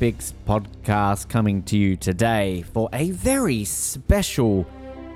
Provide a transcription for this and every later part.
Olympics podcast coming to you today for a very special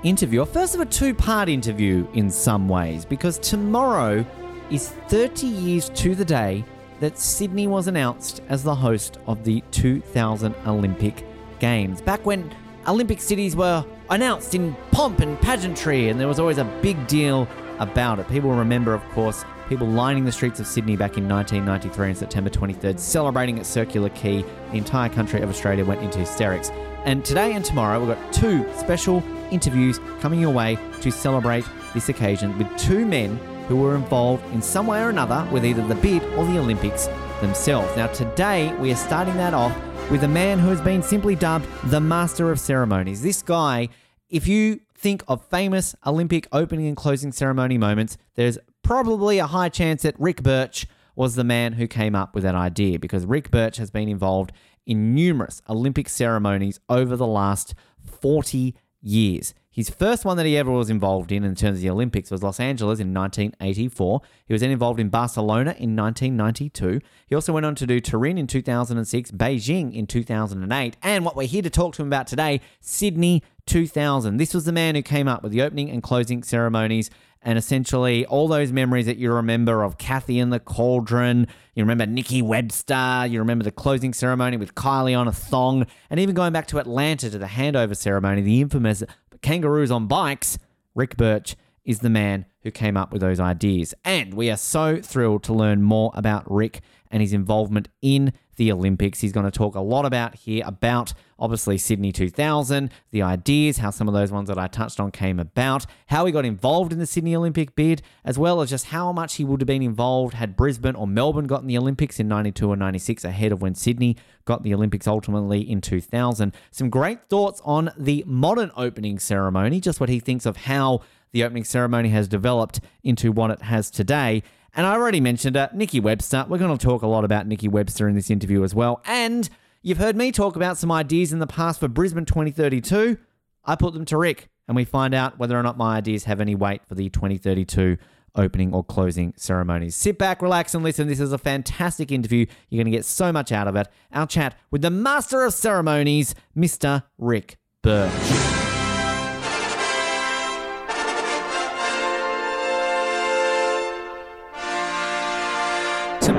interview. A first of a two part interview in some ways, because tomorrow is 30 years to the day that Sydney was announced as the host of the 2000 Olympic Games. Back when Olympic cities were announced in pomp and pageantry, and there was always a big deal about it. People remember, of course, people lining the streets of Sydney back in 1993 on September 23rd, celebrating at Circular Quay. The entire country of Australia went into hysterics. And today and tomorrow, we've got two special interviews coming your way to celebrate this occasion with two men who were involved in some way or another with either the bid or the Olympics themselves. Now, today, we are starting that off with a man who has been simply dubbed the Master of Ceremonies. This guy, if you think of famous Olympic opening and closing ceremony moments, there's probably a high chance that Ric Birch was the man who came up with that idea because Ric Birch has been involved in numerous Olympic ceremonies over the last 40 years. His first one that he ever was involved in, in terms of the Olympics, was Los Angeles in 1984. He was then involved in Barcelona in 1992. He also went on to do Turin in 2006, Beijing in 2008, and what we're here to talk to him about today, Sydney 2000. This was the man who came up with the opening and closing ceremonies and essentially all those memories that you remember of Cathy and the Cauldron. You remember Nikki Webster. You remember the closing ceremony with Kylie on a thong. And even going back to Atlanta to the handover ceremony, the infamous kangaroos on bikes. Ric Birch is the man who came up with those ideas. And we are so thrilled to learn more about Ric and his involvement in the Olympics. He's going to talk a lot about here about obviously Sydney 2000, the ideas, how some of those ones that I touched on came about, how he got involved in the Sydney Olympic bid, as well as just how much he would have been involved had Brisbane or Melbourne gotten the Olympics in 92 or 96 ahead of when Sydney got the Olympics ultimately in 2000. Some great thoughts on the modern opening ceremony, just what he thinks of how the opening ceremony has developed into what it has today. And I already mentioned uh, Nikki Webster. We're going to talk a lot about Nikki Webster in this interview as well. And you've heard me talk about some ideas in the past for Brisbane 2032. I put them to Ric, and we find out whether or not my ideas have any weight for the 2032 opening or closing ceremonies. Sit back, relax, and listen. This is a fantastic interview. You're going to get so much out of it. Our chat with the master of ceremonies, Mr. Ric Birch.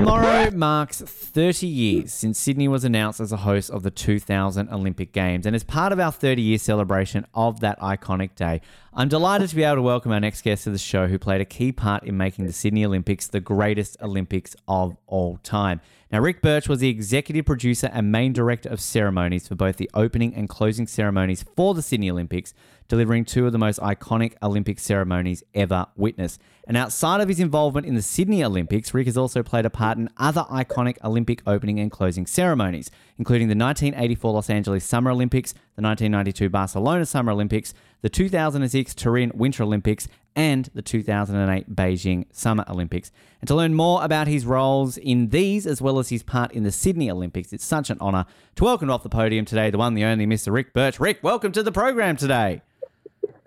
Tomorrow marks 30 years since Sydney was announced as a host of the 2000 Olympic Games. And as part of our 30 year celebration of that iconic day, I'm delighted to be able to welcome our next guest to the show who played a key part in making the Sydney Olympics the greatest Olympics of all time. Now, Ric Birch was the executive producer and main director of ceremonies for both the opening and closing ceremonies for the Sydney Olympics, delivering two of the most iconic Olympic ceremonies ever witnessed. And outside of his involvement in the Sydney Olympics, Ric has also played a part in other iconic Olympic opening and closing ceremonies, including the 1984 Los Angeles Summer Olympics, the 1992 Barcelona Summer Olympics, the 2006 Turin Winter Olympics, and the 2008 Beijing Summer Olympics. And to learn more about his roles in these, as well as his part in the Sydney Olympics, it's such an honour to welcome off the podium today the one, the only Mr. Ric Birch. Ric, welcome to the program today.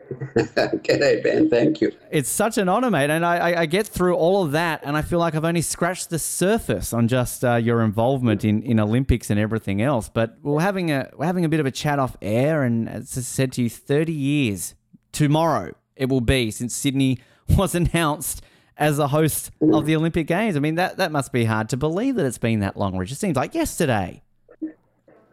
G'day, Ben. Thank you. It's such an honor, mate. And I, I, get through all of that, and I feel like I've only scratched the surface on just uh, your involvement in, in Olympics and everything else. But we're having a we're having a bit of a chat off air, and as I said to you, thirty years tomorrow it will be since Sydney was announced as a host of the Olympic Games. I mean, that that must be hard to believe that it's been that long. Rich, it seems like yesterday.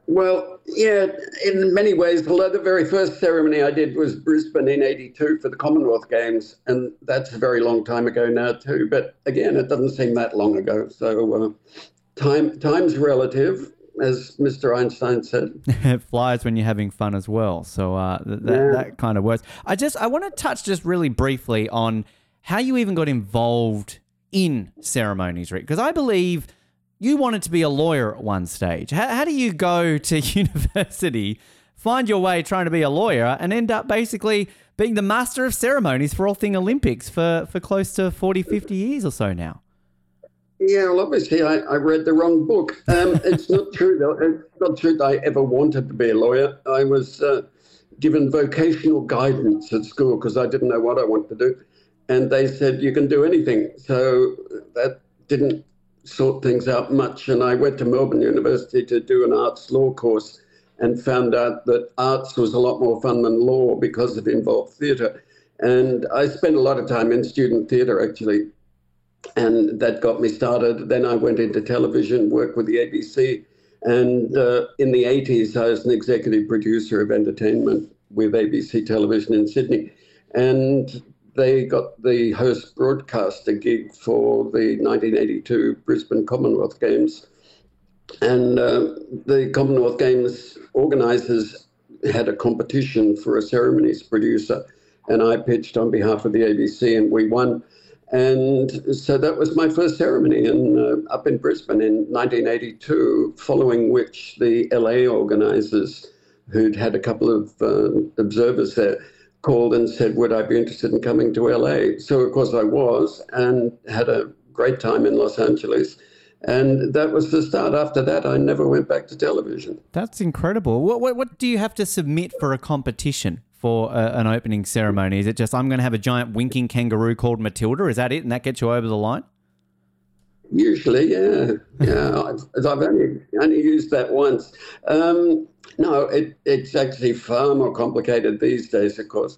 Well, yeah, in many ways, although the very first ceremony I did was Brisbane in 82 for the Commonwealth Games, and that's a very long time ago now, too. But again, it doesn't seem that long ago. So uh, time time's relative, as Mr. Einstein said. it flies when you're having fun as well. So uh, th- that, yeah. that kind of works. I just I want to touch just really briefly on how you even got involved in ceremonies, Ric. Because I believe you wanted to be a lawyer at one stage. How, how do you go to university, find your way trying to be a lawyer, and end up basically being the master of ceremonies for all thing Olympics for, for close to 40, 50 years or so now? Yeah, well, obviously, I, I read the wrong book. Um, it's not true, though. It's not true that I ever wanted to be a lawyer. I was uh, given vocational guidance at school because I didn't know what I wanted to do. And they said, you can do anything. So that didn't sort things out much. And I went to Melbourne University to do an arts law course and found out that arts was a lot more fun than law because it involved theatre. And I spent a lot of time in student theatre actually and that got me started. Then I went into television, worked with the ABC, and uh, in the 80s, I was an executive producer of entertainment with ABC Television in Sydney, and they got the host broadcaster gig for the 1982 Brisbane Commonwealth Games, and uh, the Commonwealth Games organisers had a competition for a ceremonies producer, and I pitched on behalf of the ABC, and we won. And so that was my first ceremony in, uh, up in Brisbane in 1982, following which the LA organizers, who'd had a couple of uh, observers there, called and said, Would I be interested in coming to LA? So, of course, I was and had a great time in Los Angeles. And that was the start. After that, I never went back to television. That's incredible. What, what, what do you have to submit for a competition? for a, an opening ceremony? Is it just I'm going to have a giant winking kangaroo called Matilda? Is that it, and that gets you over the line? Usually, yeah, yeah. I've, I've only only used that once. Um, no, it, it's actually far more complicated these days, of course,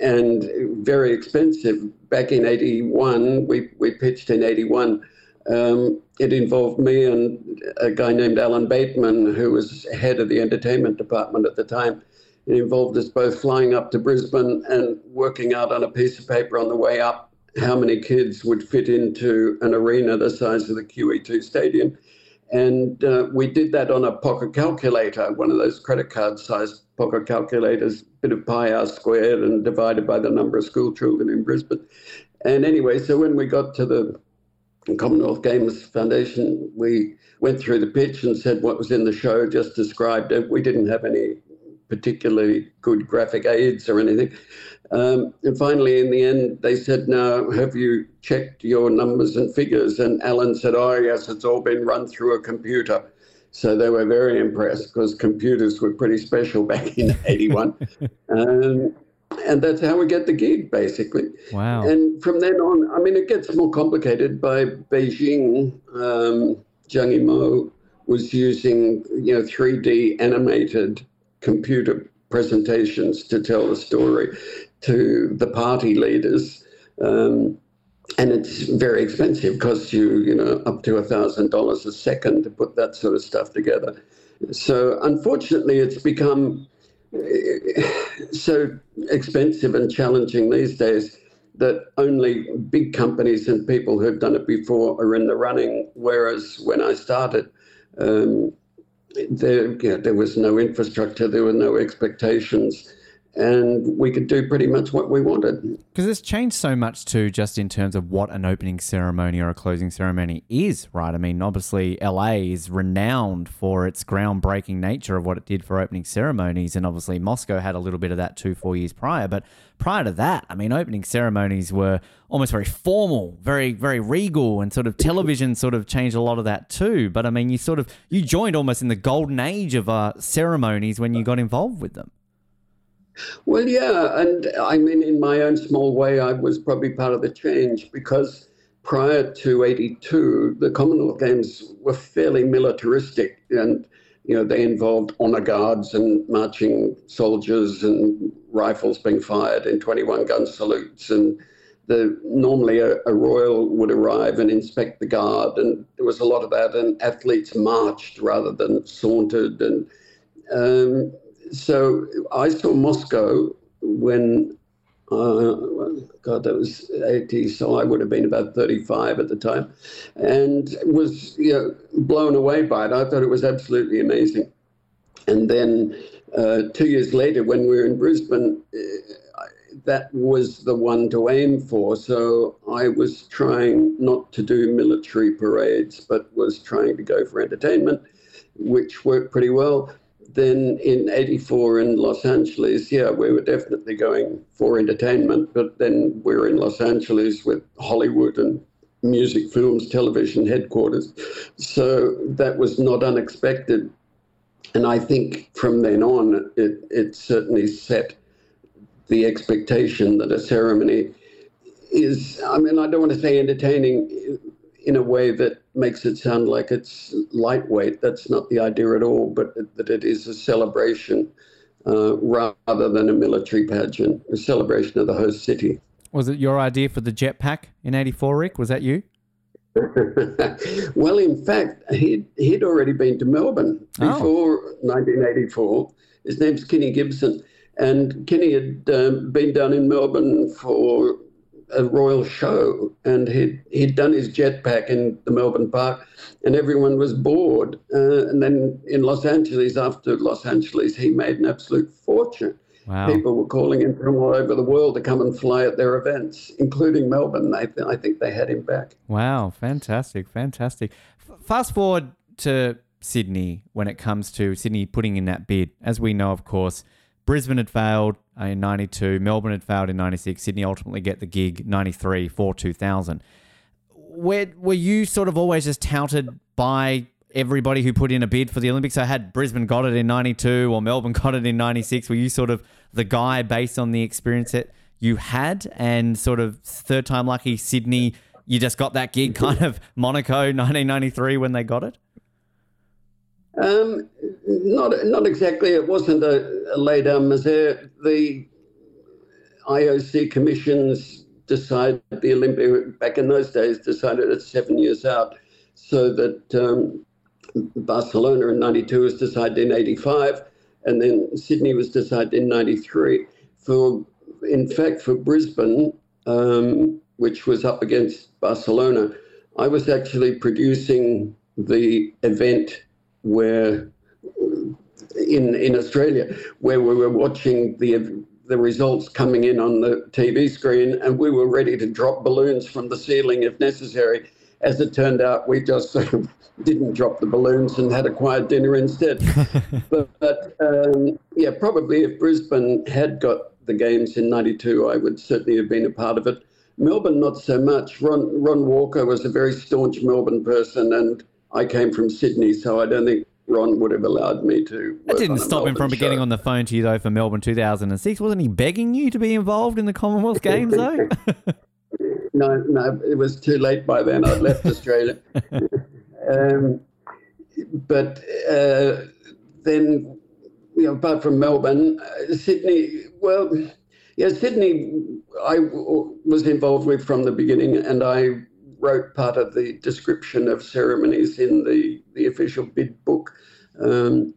and very expensive. Back in '81, we we pitched in '81. Um, it involved me and a guy named Alan Bateman, who was head of the entertainment department at the time. It involved us both flying up to Brisbane and working out on a piece of paper on the way up how many kids would fit into an arena the size of the QE2 stadium. And uh, we did that on a pocket calculator, one of those credit card sized pocket calculators, bit of pi r squared and divided by the number of school children in Brisbane. And anyway, so when we got to the Commonwealth Games Foundation, we went through the pitch and said what was in the show, just described it. We didn't have any particularly good graphic aids or anything. Um, and finally, in the end, they said, Now, have you checked your numbers and figures? And Alan said, Oh, yes, it's all been run through a computer. So they were very impressed because computers were pretty special back in 81. um, and that's how we get the gig, basically. Wow. And from then on, I mean, it gets more complicated by Beijing. Um, Zhang Yimou was using, you know, 3D animated computer presentations to tell the story to the party leaders. Um, and it's very expensive, costs you, you know, up to a thousand dollars a second to put that sort of stuff together. So unfortunately, it's become eh, so expensive and challenging these days that only big companies and people who've done it before are in the running. Whereas when I started, um, there, there was no infrastructure, there were no expectations, and we could do pretty much what we wanted. Because it's changed so much too, just in terms of what an opening ceremony or a closing ceremony is, right? I mean, obviously, LA is renowned for its groundbreaking nature of what it did for opening ceremonies, and obviously, Moscow had a little bit of that two, four years prior. But prior to that, I mean, opening ceremonies were almost very formal, very, very regal, and sort of television sort of changed a lot of that too. But I mean, you sort of you joined almost in the golden age of uh, ceremonies when you got involved with them. Well, yeah, and I mean, in my own small way, I was probably part of the change because prior to 82, the Commonwealth Games were fairly militaristic and, you know, they involved honor guards and marching soldiers and rifles being fired in 21 gun salutes. And the, normally a, a royal would arrive and inspect the guard, and there was a lot of that. And athletes marched rather than sauntered. And um, so I saw Moscow when, uh, God, that was 80, so I would have been about 35 at the time, and was you know, blown away by it. I thought it was absolutely amazing. And then uh, two years later, when we were in Brisbane, uh, that was the one to aim for. So I was trying not to do military parades, but was trying to go for entertainment, which worked pretty well. Then in 84 in Los Angeles, yeah, we were definitely going for entertainment, but then we were in Los Angeles with Hollywood and music, films, television headquarters. So that was not unexpected. And I think from then on, it, it certainly set the expectation that a ceremony is, I mean, I don't want to say entertaining in a way that makes it sound like it's lightweight. That's not the idea at all, but that it is a celebration uh, rather than a military pageant, a celebration of the host city. Was it your idea for the jetpack in 84, Ric? Was that you? well, in fact, he'd, he'd already been to Melbourne Oh. before 1984. His name's Kenny Gibson. And Kenny had um, been down in Melbourne for a royal show, and he'd, he'd done his jetpack in the Melbourne Park, and everyone was bored. Uh, and then in Los Angeles, after Los Angeles, he made an absolute fortune. Wow. People were calling him from all over the world to come and fly at their events, including Melbourne. They, I think they had him back. Wow, fantastic, fantastic. Fast forward to Sydney when it comes to Sydney putting in that bid. As we know, of course, Brisbane had failed in 92, Melbourne had failed in 96, Sydney ultimately get the gig 93 for 2000. Where, were you sort of always just touted by everybody who put in a bid for the Olympics? I had Brisbane got it in 92 or Melbourne got it in 96? Were you sort of the guy based on the experience that you had and sort of third time lucky Sydney? You just got that gig kind of Monaco 1993 when they got it? Um, not not exactly. It wasn't a, a lay down misere. The IOC commissions decided the Olympic back in those days decided it's seven years out, so that um, Barcelona in '92 was decided in '85, and then Sydney was decided in '93. For in fact, for Brisbane, um, which was up against Barcelona, I was actually producing the event where in in Australia where we were watching the the results coming in on the TV screen and we were ready to drop balloons from the ceiling if necessary. As it turned out, we just sort of didn't drop the balloons and had a quiet dinner instead. but but um, yeah, probably if Brisbane had got the games in '92, I would certainly have been a part of it. Melbourne, not so much. Ron Ron Walker was a very staunch Melbourne person, and I came from Sydney, so I don't think Ron would have allowed me to. That didn't stop him from getting on the phone to you though for Melbourne 2006. Wasn't he begging you to be involved in the Commonwealth Games though? No, no, it was too late by then. I'd left Australia. um, but uh, then, you know, apart from Melbourne, uh, Sydney, well, yeah, Sydney, I w- was involved with from the beginning, and I wrote part of the description of ceremonies in the, the official bid book. Um,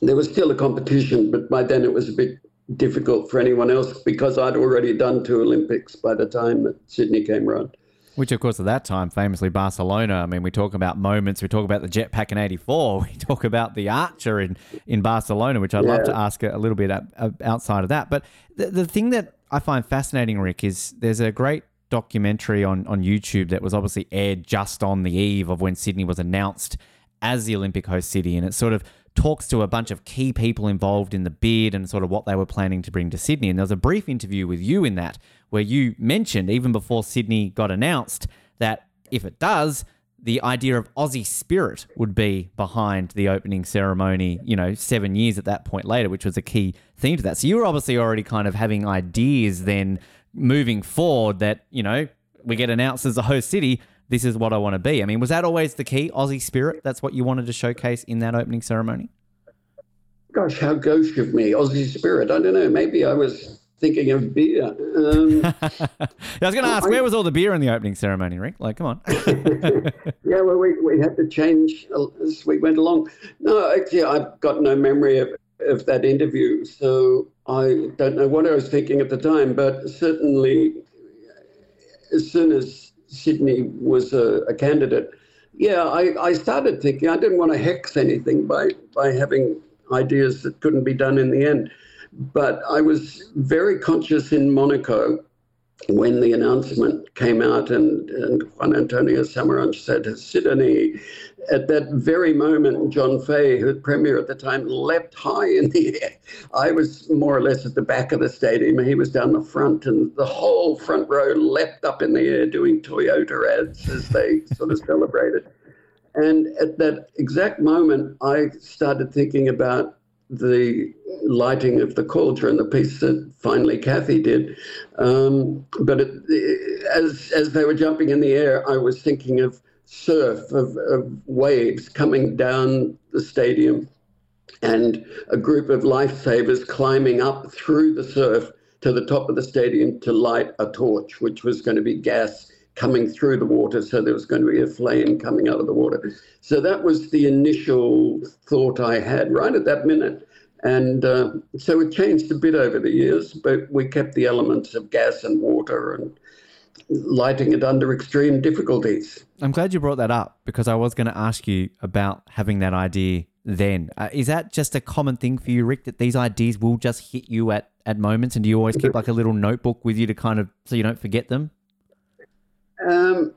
there was still a competition, but by then it was a bit difficult for anyone else because I'd already done two Olympics by the time that Sydney came around. Which, of course, at that time, famously Barcelona. I mean, we talk about moments. We talk about the jetpack in '84. We talk about the Archer in, in Barcelona, which I'd love to ask a, little bit outside of that. But the, the thing that I find fascinating, Ric, is there's a great documentary on, on YouTube that was obviously aired just on the eve of when Sydney was announced as the Olympic host city. And it sort of talks to a bunch of key people involved in the bid and sort of what they were planning to bring to Sydney. And there was a brief interview with you in that where you mentioned, even before Sydney got announced, that if it does, the idea of Aussie spirit would be behind the opening ceremony, you know, seven years at that point later, which was a key theme to that. So you were obviously already kind of having ideas then moving forward that, you know, we get announced as a host city. This is what I want to be. I mean, was that always the key, Aussie spirit? That's what you wanted to showcase in that opening ceremony? Gosh, how gauche of me, Aussie spirit. I don't know. Maybe I was thinking of beer. Um, I was going to ask, where was all the beer in the opening ceremony, Ric? Like, come on. yeah, well, we, we had to change as we went along. No, actually, I've got no memory of, of that interview, so I don't know what I was thinking at the time, but certainly as soon as Sydney was a, a candidate, yeah, I, I started thinking I didn't want to hex anything by, by having ideas that couldn't be done in the end. But I was very conscious in Monaco when the announcement came out and, and Juan Antonio Samaranch said Sydney, at that very moment, John Fahey, who was premier at the time, leapt high in the air. I was more or less at the back of the stadium. He was down the front, and the whole front row leapt up in the air doing Toyota ads as they sort of celebrated. And at that exact moment, I started thinking about the lighting of the cauldron, the piece that finally Cathy did. Um, but it, as as they were jumping in the air, I was thinking of surf, of, of waves coming down the stadium, and a group of lifesavers climbing up through the surf to the top of the stadium to light a torch, which was going to be gas coming through the water. So there was going to be a flame coming out of the water. So that was the initial thought I had right at that minute. And uh, so it changed a bit over the years, but we kept the elements of gas and water and lighting it under extreme difficulties. I'm glad you brought that up because I was going to ask you about having that idea then. Uh, is that just a common thing for you, Ric, that these ideas will just hit you at, at moments? And do you always keep like a little notebook with you to kind of so you don't forget them? Um,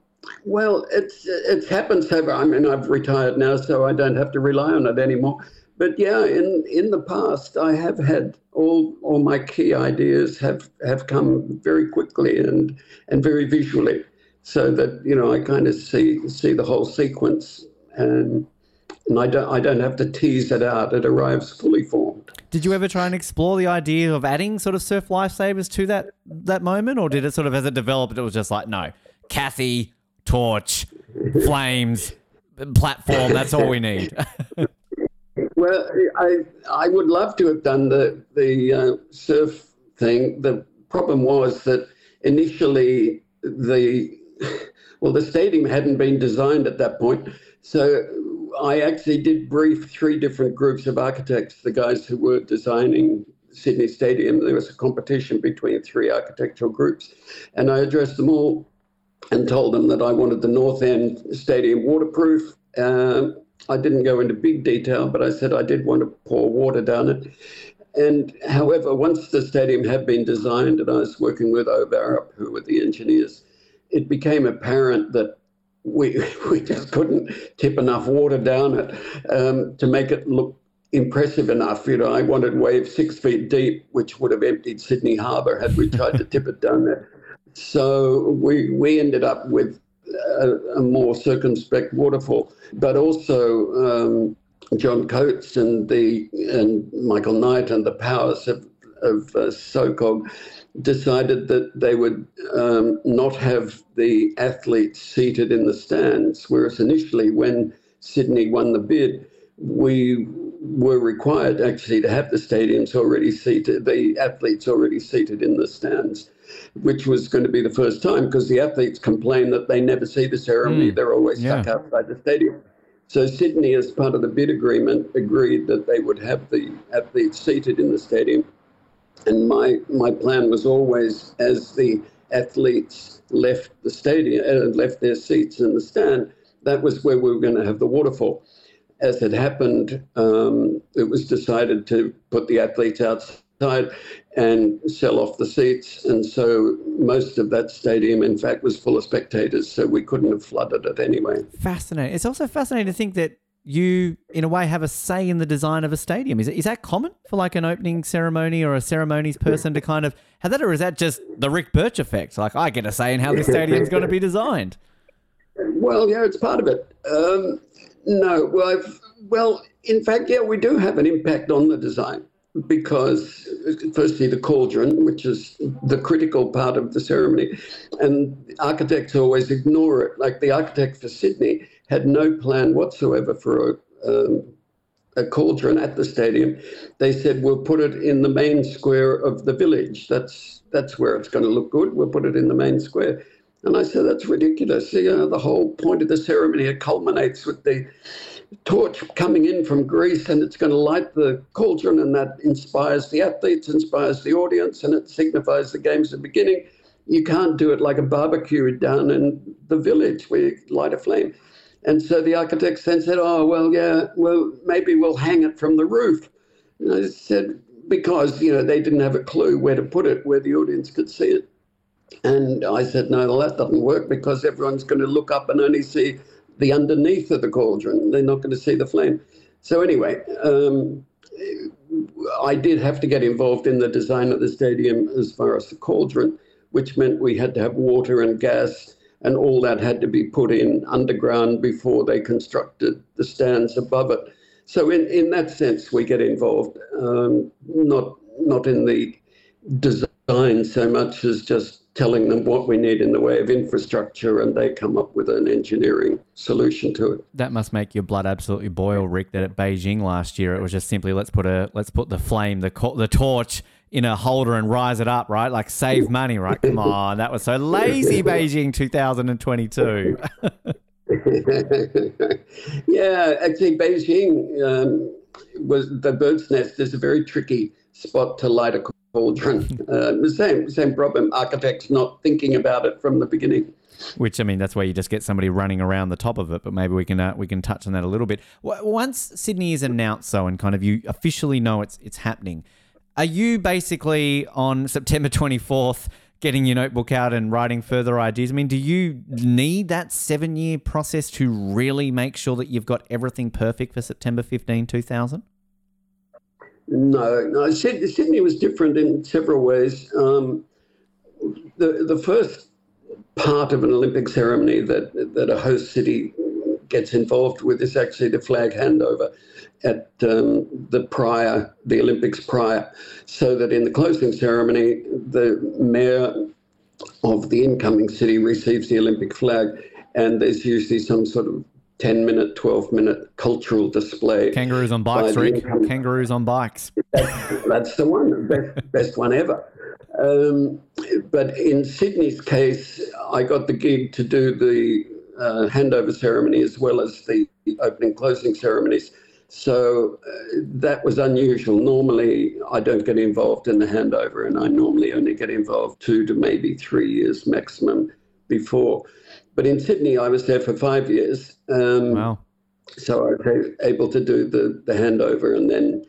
well, it's it's happened so. I mean, I've retired now, so I don't have to rely on it anymore. But yeah, in in the past, I have had all all my key ideas have have come very quickly and and very visually, so that you know I kind of see see the whole sequence and. And I don't, I don't have to tease it out. It arrives fully formed. Did you ever try and explore the idea of adding sort of surf lifesavers to that that moment, or did it sort of as it developed, it was just like, no, Cathy, torch, flames, platform. That's all we need. well, I I would love to have done the the uh, surf thing. The problem was that initially the well the stadium hadn't been designed at that point, so I actually did brief three different groups of architects, the guys who were designing Sydney Stadium. There was a competition between three architectural groups, and I addressed them all and told them that I wanted the North End Stadium waterproof. Uh, I didn't go into big detail, but I said I did want to pour water down it. And however, once the stadium had been designed and I was working with Ove Arup, who were the engineers, it became apparent that we, we just couldn't tip enough water down it um, to make it look impressive enough. You know, I wanted waves six feet deep, which would have emptied Sydney Harbour had we tried to tip it down there. So we we ended up with a, a more circumspect waterfall, but also um, John Coates and the and Michael Knight and the powers of of uh, SOCOG decided that they would um, not have the athletes seated in the stands, whereas initially when Sydney won the bid, we were required actually to have the stadiums already seated, the athletes already seated in the stands which was going to be the first time because the athletes complain that they never see the ceremony. Mm. They're always yeah. stuck outside the stadium. So Sydney, as part of the bid agreement, agreed that they would have the athletes seated in the stadium. And my my plan was always, as the athletes left the stadium, uh, left their seats in the stand, that was where we were going to have the waterfall. As it happened, um, it was decided to put the athletes outside and sell off the seats. And so most of that stadium, in fact, was full of spectators. So we couldn't have flooded it anyway. Fascinating. It's also fascinating to think that you, in a way, have a say in the design of a stadium. Is, is that common for like an opening ceremony or a ceremonies person to kind of have that, or is that just the Ric Birch effect? Like, I get a say in how the stadium's going to be designed. Well, yeah, it's part of it. Um, no, well, I've, well, in fact, yeah, we do have an impact on the design because firstly the cauldron, which is the critical part of the ceremony, and architects always ignore it. Like the architect for Sydney had no plan whatsoever for a, um, a cauldron at the stadium. They said we'll put it in the main square of the village. That's that's where it's going to look good. We'll put it in the main square. And I said that's ridiculous. You know, the whole point of the ceremony it culminates with the torch coming in from Greece and it's going to light the cauldron and that inspires the athletes, inspires the audience, and it signifies the game's the beginning. You can't do it like a barbecue down in the village where you light a flame. And so the architects then said, oh, well, yeah, well, maybe we'll hang it from the roof. And I said, because you know they didn't have a clue where to put it, where the audience could see it. And I said, no, well, that doesn't work because everyone's going to look up and only see the underneath of the cauldron. They're not going to see the flame. So anyway, um, I did have to get involved in the design of the stadium as far as the cauldron, which meant we had to have water and gas, and all that had to be put in underground before they constructed the stands above it. So in, in that sense, we get involved, um, not not in the design so much as just telling them what we need in the way of infrastructure and they come up with an engineering solution to it. That must make your blood absolutely boil, Ric. That at Beijing last year, it was just simply let's put a let's put the flame, the the torch in a holder and rise it up, right? Like save money, right? Come on, that was so lazy, Beijing 2022. yeah, actually, Beijing um, was the bird's nest is a very tricky spot to light a cauldron. Uh, the same same problem. Architects not thinking about it from the beginning. Which I mean, that's where you just get somebody running around the top of it. But maybe we can uh, we can touch on that a little bit. Once Sydney is announced, so and kind of you officially know it's it's happening. Are you basically on September twenty fourth? Getting your notebook out and writing further ideas. I mean, do you need that seven year process to really make sure that you've got everything perfect for September 15, 2000? No, no. Sydney was different in several ways. Um, the the first part of an Olympic ceremony that that a host city gets involved with is actually the flag handover at um, the prior the Olympics prior, so that in the closing ceremony the mayor of the incoming city receives the Olympic flag, and there's usually some sort of 10 minute, 12 minute cultural display. Kangaroos on bikes, Ric. Kangaroos on bikes. That's, that's the one, best, best one ever. Um, but in Sydney's case, I got the gig to do the uh, handover ceremony as well as the opening closing ceremonies. So uh, that was unusual. Normally, I don't get involved in the handover, and I normally only get involved two to maybe three years maximum before. But in Sydney, I was there for five years. Um, wow. So I was able to do the, the handover and then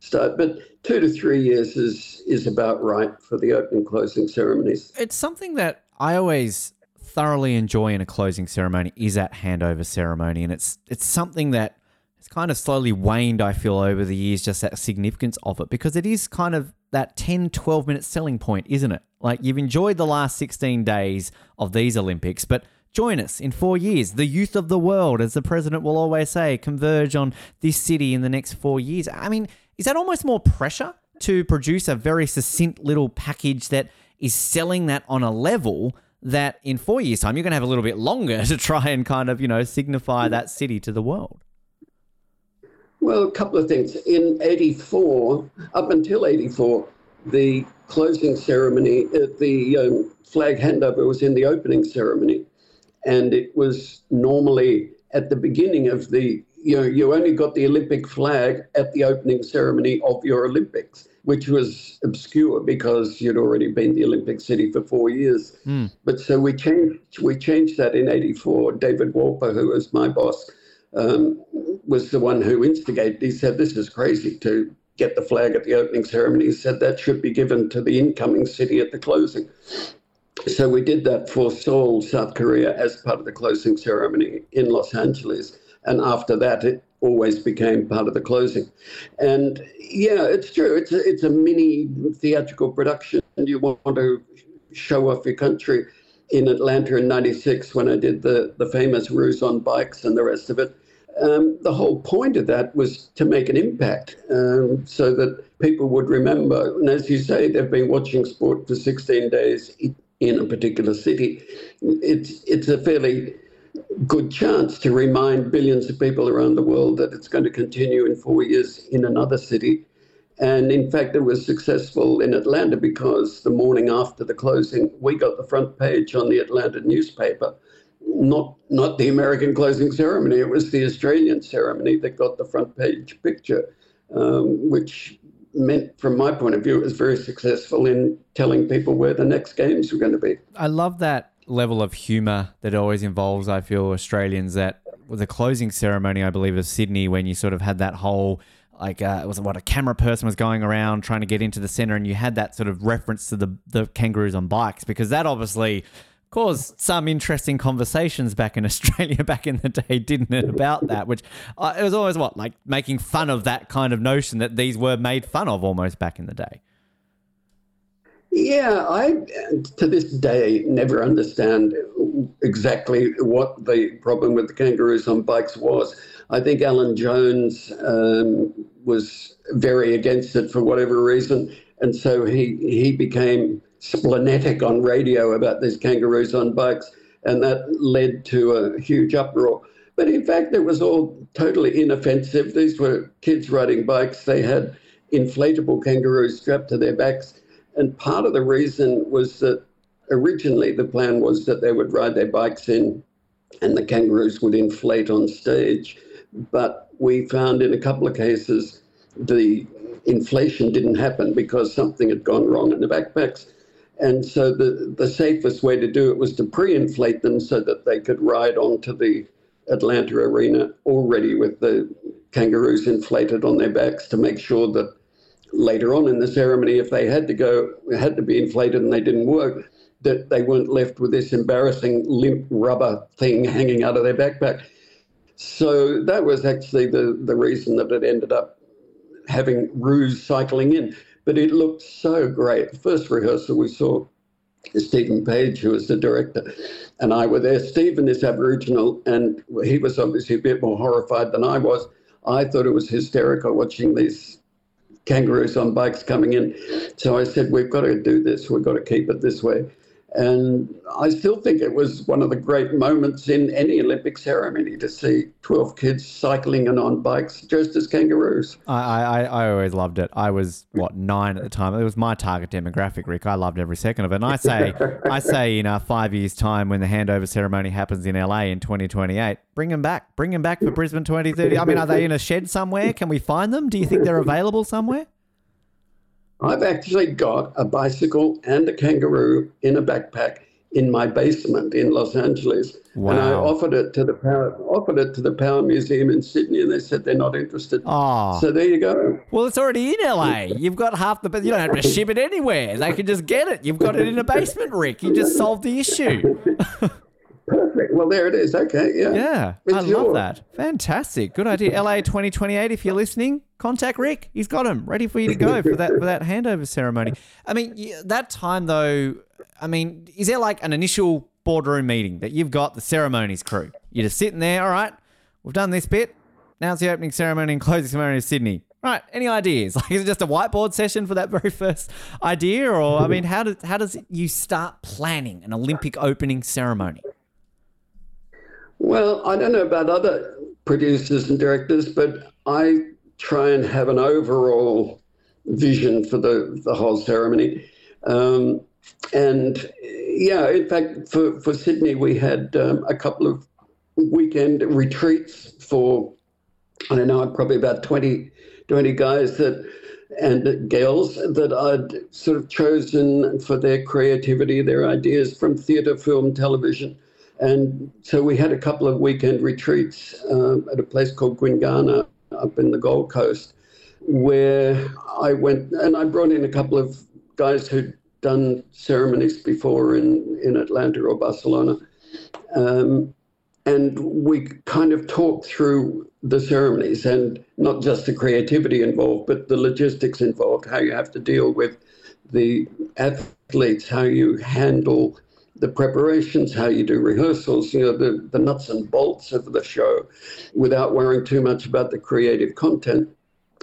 start. But two to three years is is about right for the opening closing ceremonies. It's something that I always thoroughly enjoy in a closing ceremony is that handover ceremony, and it's it's something that it's kind of slowly waned. I feel over the years, just that significance of it because it is kind of that 10, 12 minute selling point, isn't it? Like you've enjoyed the last 16 days of these Olympics, but Join us in four years. The youth of the world, as the president will always say, converge on this city in the next four years. I mean, is that almost more pressure to produce a very succinct little package that is selling that on a level that in four years' time you're going to have a little bit longer to try and kind of, you know, signify that city to the world? Well, a couple of things. In 84, up until 84, the closing ceremony, uh, the um, flag handover was in the opening ceremony and it was normally at the beginning of the you know you only got the Olympic flag at the opening ceremony of your Olympics, which was obscure because you'd already been the Olympic city for four years. Mm. But so we changed we changed that in '84. David Wolper, who was my boss, um, was the one who instigated. He said, "This is crazy to." Get the flag at the opening ceremony. He said that should be given to the incoming city at the closing. So we did that for Seoul, South Korea, as part of the closing ceremony in Los Angeles. And after that, it always became part of the closing. And yeah, it's true. It's a, it's a mini theatrical production. You want to show off your country. In Atlanta in 96, when I did the, the famous roos on Bikes and the rest of it, um, the whole point of that was to make an impact um, so that people would remember. And as you say, they've been watching sport for 16 days in a particular city, it's it's a fairly good chance to remind billions of people around the world that it's going to continue in four years in another city. And in fact, it was successful in Atlanta because the morning after the closing, we got the front page on the Atlanta newspaper. Not not the American closing ceremony; it was the Australian ceremony that got the front page picture, um, which meant, from my point of view, it was very successful in telling people where the next games were going to be. I love that level of humour that always involves, I feel, Australians. That the closing ceremony, I believe, of Sydney, when you sort of had that whole like uh, it was what a camera person was going around trying to get into the center, and you had that sort of reference to the the kangaroos on bikes because that obviously caused some interesting conversations back in Australia back in the day, didn't it, about that? Which uh, it was always what like making fun of that kind of notion that these were made fun of almost back in the day. Yeah, I to this day never understand exactly what the problem with the kangaroos on bikes was. I think Alan Jones um, was very against it for whatever reason, and so he he became splenetic on radio about these kangaroos on bikes, and that led to a huge uproar. But in fact, it was all totally inoffensive. These were kids riding bikes. They had inflatable kangaroos strapped to their backs and part of the reason was that originally the plan was that they would ride their bikes in and the kangaroos would inflate on stage. But we found in a couple of cases the inflation didn't happen because something had gone wrong in the backpacks. And so the, the safest way to do it was to pre inflate them so that they could ride onto the Atlanta arena already with the kangaroos inflated on their backs to make sure that later on in the ceremony, if they had to go, had to be inflated and they didn't work, that they weren't left with this embarrassing limp rubber thing hanging out of their backpack. So that was actually the, the reason that it ended up having roos cycling in. But it looked so great. First rehearsal, we saw Stephen Page, who was the director, and I were there. Stephen is Aboriginal, and he was obviously a bit more horrified than I was. I thought it was hysterical watching these kangaroos on bikes coming in. So I said, we've got to do this. We've got to keep it this way. And I still think it was one of the great moments in any Olympic ceremony to see 12 kids cycling and on bikes dressed as kangaroos. I, I, I always loved it. I was, what, nine at the time. It was my target demographic, Ric. I loved every second of it. And I say, I say in uh, five years' time when the handover ceremony happens in LA in 2028, bring them back. Bring them back for Brisbane 2030. I mean, are they in a shed somewhere? Can we find them? Do you think they're available somewhere? I've actually got a bicycle and a kangaroo in a backpack in my basement in Los Angeles. Wow. And I offered it to the Power offered it to the Power Museum in Sydney and they said they're not interested. Oh. So there you go. Well, it's already in LA. You've got half the, you don't have to ship it anywhere. They can just get it. You've got it in a basement, Ric. You just solved the issue. Perfect. Well, there it is. Okay. Yeah. Yeah, It's I love yours. that. Fantastic. Good idea. LA 2028. If you're listening, contact Ric. He's got him ready for you to go for that for that handover ceremony. I mean, that time though. I mean, is there like an initial boardroom meeting that you've got the ceremonies crew? You're just sitting there. All right, we've done this bit. Now it's the opening ceremony and closing ceremony of Sydney. Right. Any ideas? Like, is it just a whiteboard session for that very first idea, or I mean, how does how does you start planning an Olympic opening ceremony? Well, I don't know about other producers and directors, but I try and have an overall vision for the, the whole ceremony. Um, and yeah, in fact, for, for Sydney, we had um, a couple of weekend retreats for, I don't know, probably about 20, 20 guys that and girls that I'd sort of chosen for their creativity, their ideas from theatre, film, television. And so we had a couple of weekend retreats um, at a place called Gwinganna up in the Gold Coast, where I went and I brought in a couple of guys who'd done ceremonies before in, in Atlanta or Barcelona. Um, and we kind of talked through the ceremonies and not just the creativity involved, but the logistics involved, how you have to deal with the athletes, how you handle the preparations, how you do rehearsals, you know, the, the nuts and bolts of the show without worrying too much about the creative content.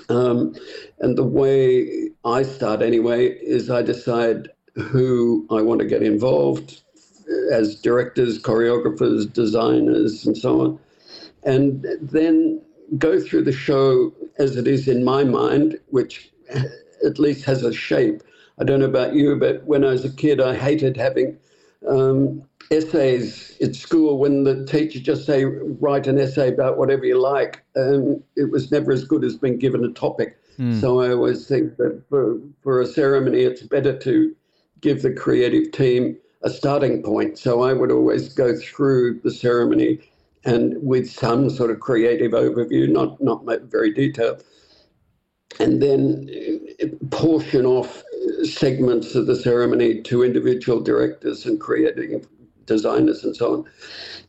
Um, and the way I start anyway is I decide who I want to get involved as directors, choreographers, designers, and so on. And then go through the show as it is in my mind, which at least has a shape. I don't know about you, but when I was a kid, I hated having um, essays at school when the teacher just say write an essay about whatever you like. Um, it was never as good as being given a topic. So I always think that for, for a ceremony, it's better to give the creative team a starting point. So I would always go through the ceremony and with some sort of creative overview, not not very detailed, and then uh, portion off segments of the ceremony to individual directors and creative designers and so on,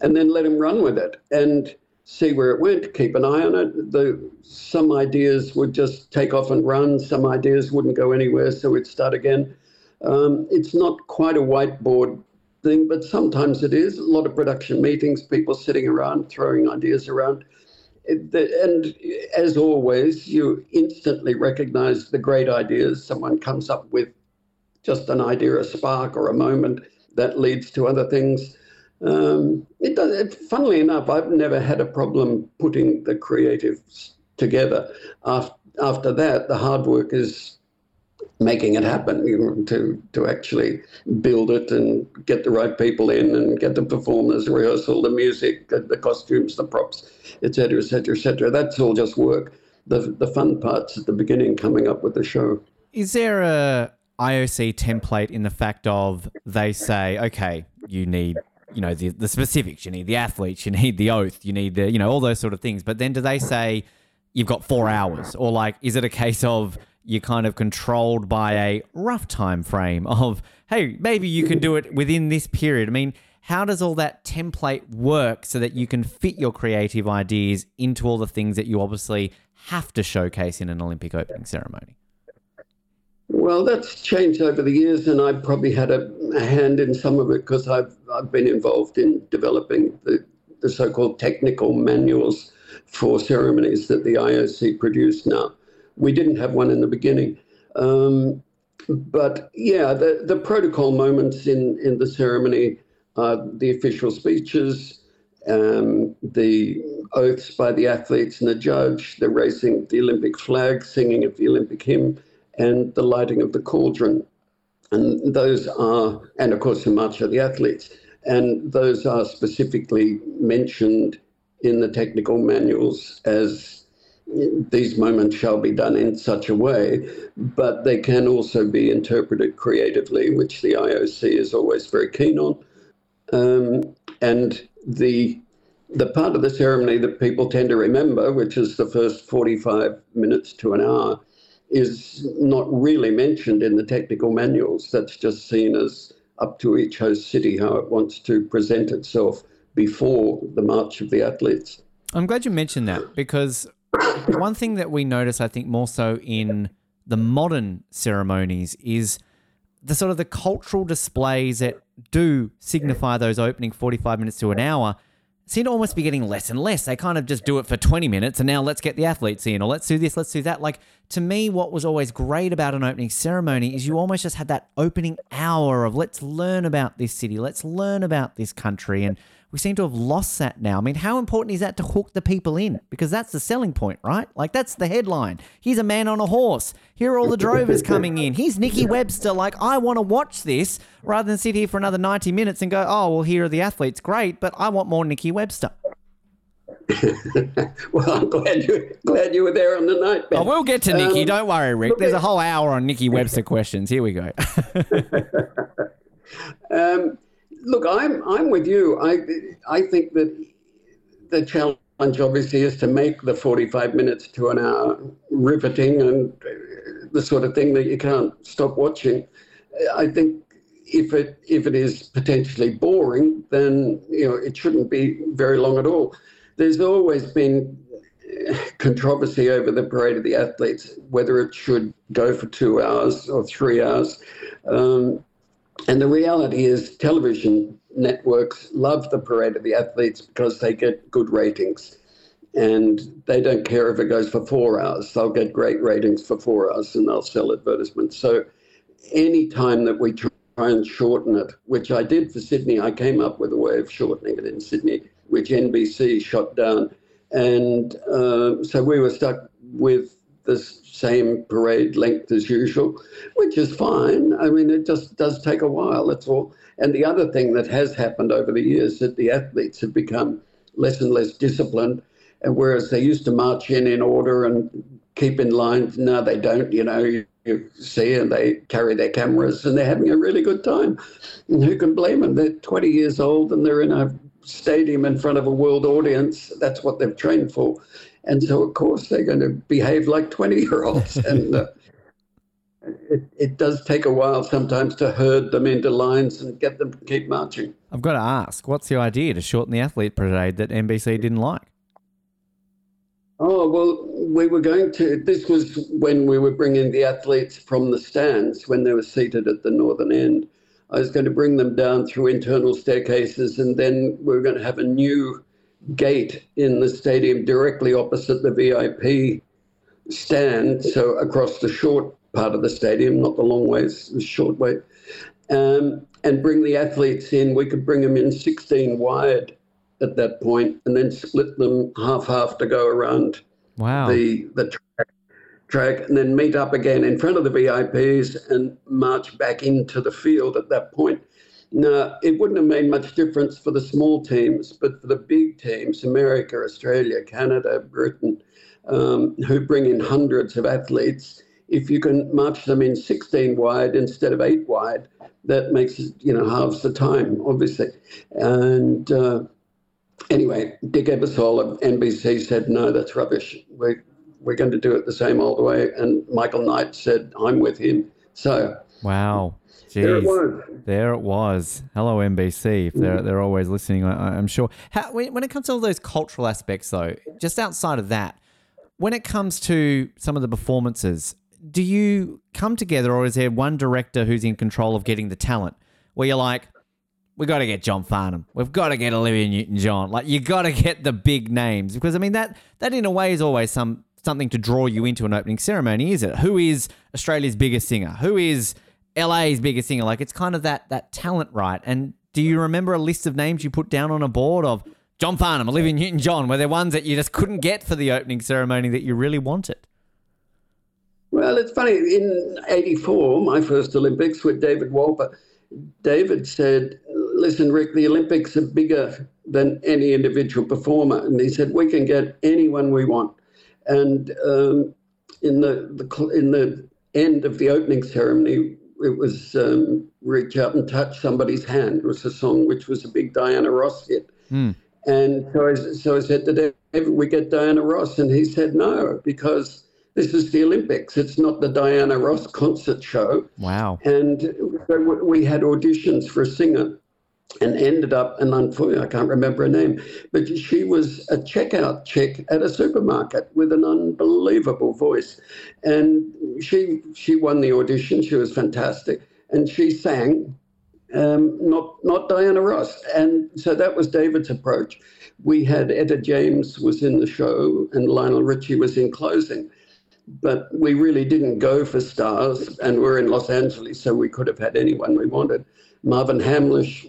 and then let them run with it and see where it went. Keep an eye on it. The some ideas would just take off and run. Some ideas wouldn't go anywhere, so we'd start again. Um, it's not quite a whiteboard thing, but sometimes it is. A lot of production meetings, people sitting around throwing ideas around. And as always, you instantly recognize the great ideas. Someone comes up with just an idea, a spark, or a moment that leads to other things. Um, it does. It, funnily enough, I've never had a problem putting the creatives together. After, after that, the hard work is making it happen you know, to to actually build it and get the right people in and get the performers rehearsal the music the costumes the props etc etc etc that's all just work. The the fun parts at the beginning coming up with the show. Is there a IOC template in the fact of they say okay you need you know the the specifics you need the athletes you need the oath you need the you know all those sort of things but then do they say you've got 4 hours or like is it a case of you're kind of controlled by a rough time frame of hey maybe you can do it within this period i mean how does all that template work so that you can fit your creative ideas into all the things that you obviously have to showcase in an olympic opening ceremony well, that's changed over the years, and I've probably had a, a hand in some of it because I've I've been involved in developing the, the so-called technical manuals for ceremonies that the IOC produce now. We didn't have one in the beginning. Um, but yeah, the, the protocol moments in, in the ceremony are the official speeches, um, the oaths by the athletes and the judge, the raising the Olympic flag, singing of the Olympic hymn, and the lighting of the cauldron. And those are, and of course, the march of the athletes. And those are specifically mentioned in the technical manuals as these moments shall be done in such a way, but they can also be interpreted creatively, which the IOC is always very keen on. Um, and the the part of the ceremony that people tend to remember, which is the first 45 minutes to an hour, is not really mentioned in the technical manuals. That's just seen as up to each host city how it wants to present itself before the march of the athletes. I'm glad you mentioned that because one thing that we notice, I think, more so in the modern ceremonies is the sort of the cultural displays that do signify those opening 45 minutes to an hour seem to almost be getting less and less. They kind of just do it for 20 minutes and now let's get the athletes in or let's do this, let's do that. Like to me, what was always great about an opening ceremony is you almost just had that opening hour of let's learn about this city, let's learn about this country. And we seem to have lost that now. I mean, how important is that to hook the people in? Because that's the selling point, right? Like that's the headline. Here's a man on a horse. Here are all the drovers coming in. Here's Nikki Webster. Like, I want to watch this rather than sit here for another 90 minutes and go, oh, well, here are the athletes. Great, but I want more Nikki Webster. well, I'm glad you glad you were there on the night. Ben. Oh, we'll get to Nikki. Um, Don't worry, Ric. There's a whole hour on Nikki Webster questions. Here we go. um, look, I'm I'm with you. I I think that the challenge obviously is to make the 45 minutes to an hour riveting and the sort of thing that you can't stop watching. I think if it if it is potentially boring, then you know it shouldn't be very long at all. There's always been controversy over the parade of the athletes, whether it should go for two hours or three hours. Um, and the reality is, television networks love the parade of the athletes because they get good ratings. And they don't care if it goes for four hours. They'll get great ratings for four hours and they'll sell advertisements. So, any time that we try and shorten it, which I did for Sydney, I came up with a way of shortening it in Sydney, which NBC shot down. And uh, so we were stuck with the same parade length as usual, which is fine. I mean, it just does take a while, that's all. And the other thing that has happened over the years is that the athletes have become less and less disciplined. And whereas they used to march in in order and keep in line, now they don't, you know, you, you see, and they carry their cameras and they're having a really good time. And who can blame them? They're 20 years old and they're in a stadium in front of a world audience. That's what they've trained for. And so, of course, they're going to behave like 20 year olds. and uh, it, it does take a while sometimes to herd them into lines and get them to keep marching. I've got to ask, what's the idea to shorten the athlete parade that NBC didn't like? Oh, well, we were going to. This was when we were bringing the athletes from the stands when they were seated at the northern end. I was going to bring them down through internal staircases, and then we were going to have a new gate in the stadium directly opposite the VIP stand, so across the short part of the stadium, not the long ways, the short way, um, and bring the athletes in. We could bring them in 16 wide at that point, and then split them half half to go around Wow. the the track, track, and then meet up again in front of the VIPs and march back into the field at that point. Now, it wouldn't have made much difference for the small teams, but for the big teams, America, Australia, Canada, Britain, um, who bring in hundreds of athletes, if you can march them in 16 wide instead of eight wide, that makes you know, halves the time, obviously. And uh, anyway, Dick Ebersol of NBC said, no, that's rubbish. We're, we're going to do it the same old way. And Michael Knight said, I'm with him. So Wow. there it was. There it was. Hello, NBC. If they're, they're always listening, I, I'm sure. How, when, when it comes to all those cultural aspects, though, just outside of that, when it comes to some of the performances, do you come together or is there one director who's in control of getting the talent where you're like, we got to get John Farnham. We've got to get Olivia Newton-John. Like you got to get the big names because I mean that that in a way is always some something to draw you into an opening ceremony, is it? Who is Australia's biggest singer? Who is LA's biggest singer? Like it's kind of that that talent, right? And do you remember a list of names you put down on a board of John Farnham, Olivia Newton-John? Were there ones that you just couldn't get for the opening ceremony that you really wanted? Well, it's funny. In '84, my first Olympics with David Wolper, David said, "Listen, Ric, the Olympics are bigger than any individual performer," and he said, "We can get anyone we want." And um, in the, the in the end of the opening ceremony, it was um, "Reach Out and Touch Somebody's Hand." It was a song which was a big Diana Ross hit. And so I, so I said David, we get Diana Ross? And he said, no, because this is the Olympics. It's not the Diana Ross concert show. Wow. And so we had auditions for a singer and ended up, and unfortunately, I can't remember her name, but she was a checkout chick at a supermarket with an unbelievable voice. And she, she won the audition. She was fantastic. And she sang um, not not Diana Ross. And so that was David's approach. We had Etta James was in the show and Lionel Richie was in closing. But we really didn't go for stars, and we're in Los Angeles, so we could have had anyone we wanted. Marvin Hamlisch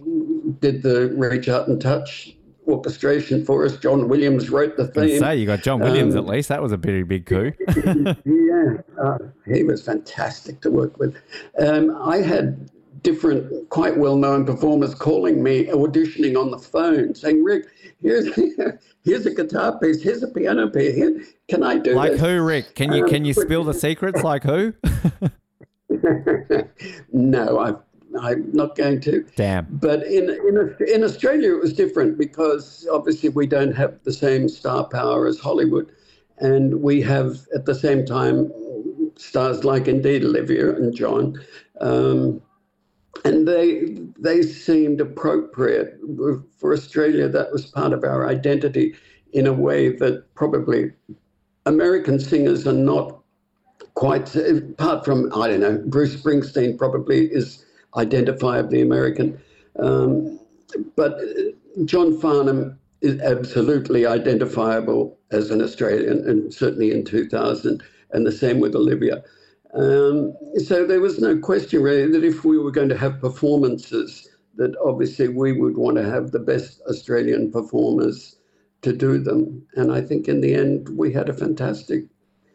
did the Reach Out and Touch orchestration for us. John Williams wrote the theme. say you got John Williams Um, at least. That was a pretty big coup. yeah, uh, he was fantastic to work with. Um, I had different, quite well-known performers calling me, auditioning on the phone, saying, "Ric, here's here's a guitar piece, here's a piano piece. Here, can I do like this?" who, Ric? Can you Um, can you spill the secrets? Like who? no, I, I'm not going to. Damn. But in, in in Australia, it was different because obviously we don't have the same star power as Hollywood, and we have at the same time stars like indeed Olivia and John, um, and they they seemed appropriate for Australia. That was part of our identity in a way that probably American singers are not quite apart from I don't know Bruce Springsteen probably is identifiably American, um, but John Farnham is absolutely identifiable as an Australian, and certainly in 2000, and the same with Olivia. Um, so there was no question really that if we were going to have performances, that obviously we would want to have the best Australian performers to do them, and I think in the end we had a fantastic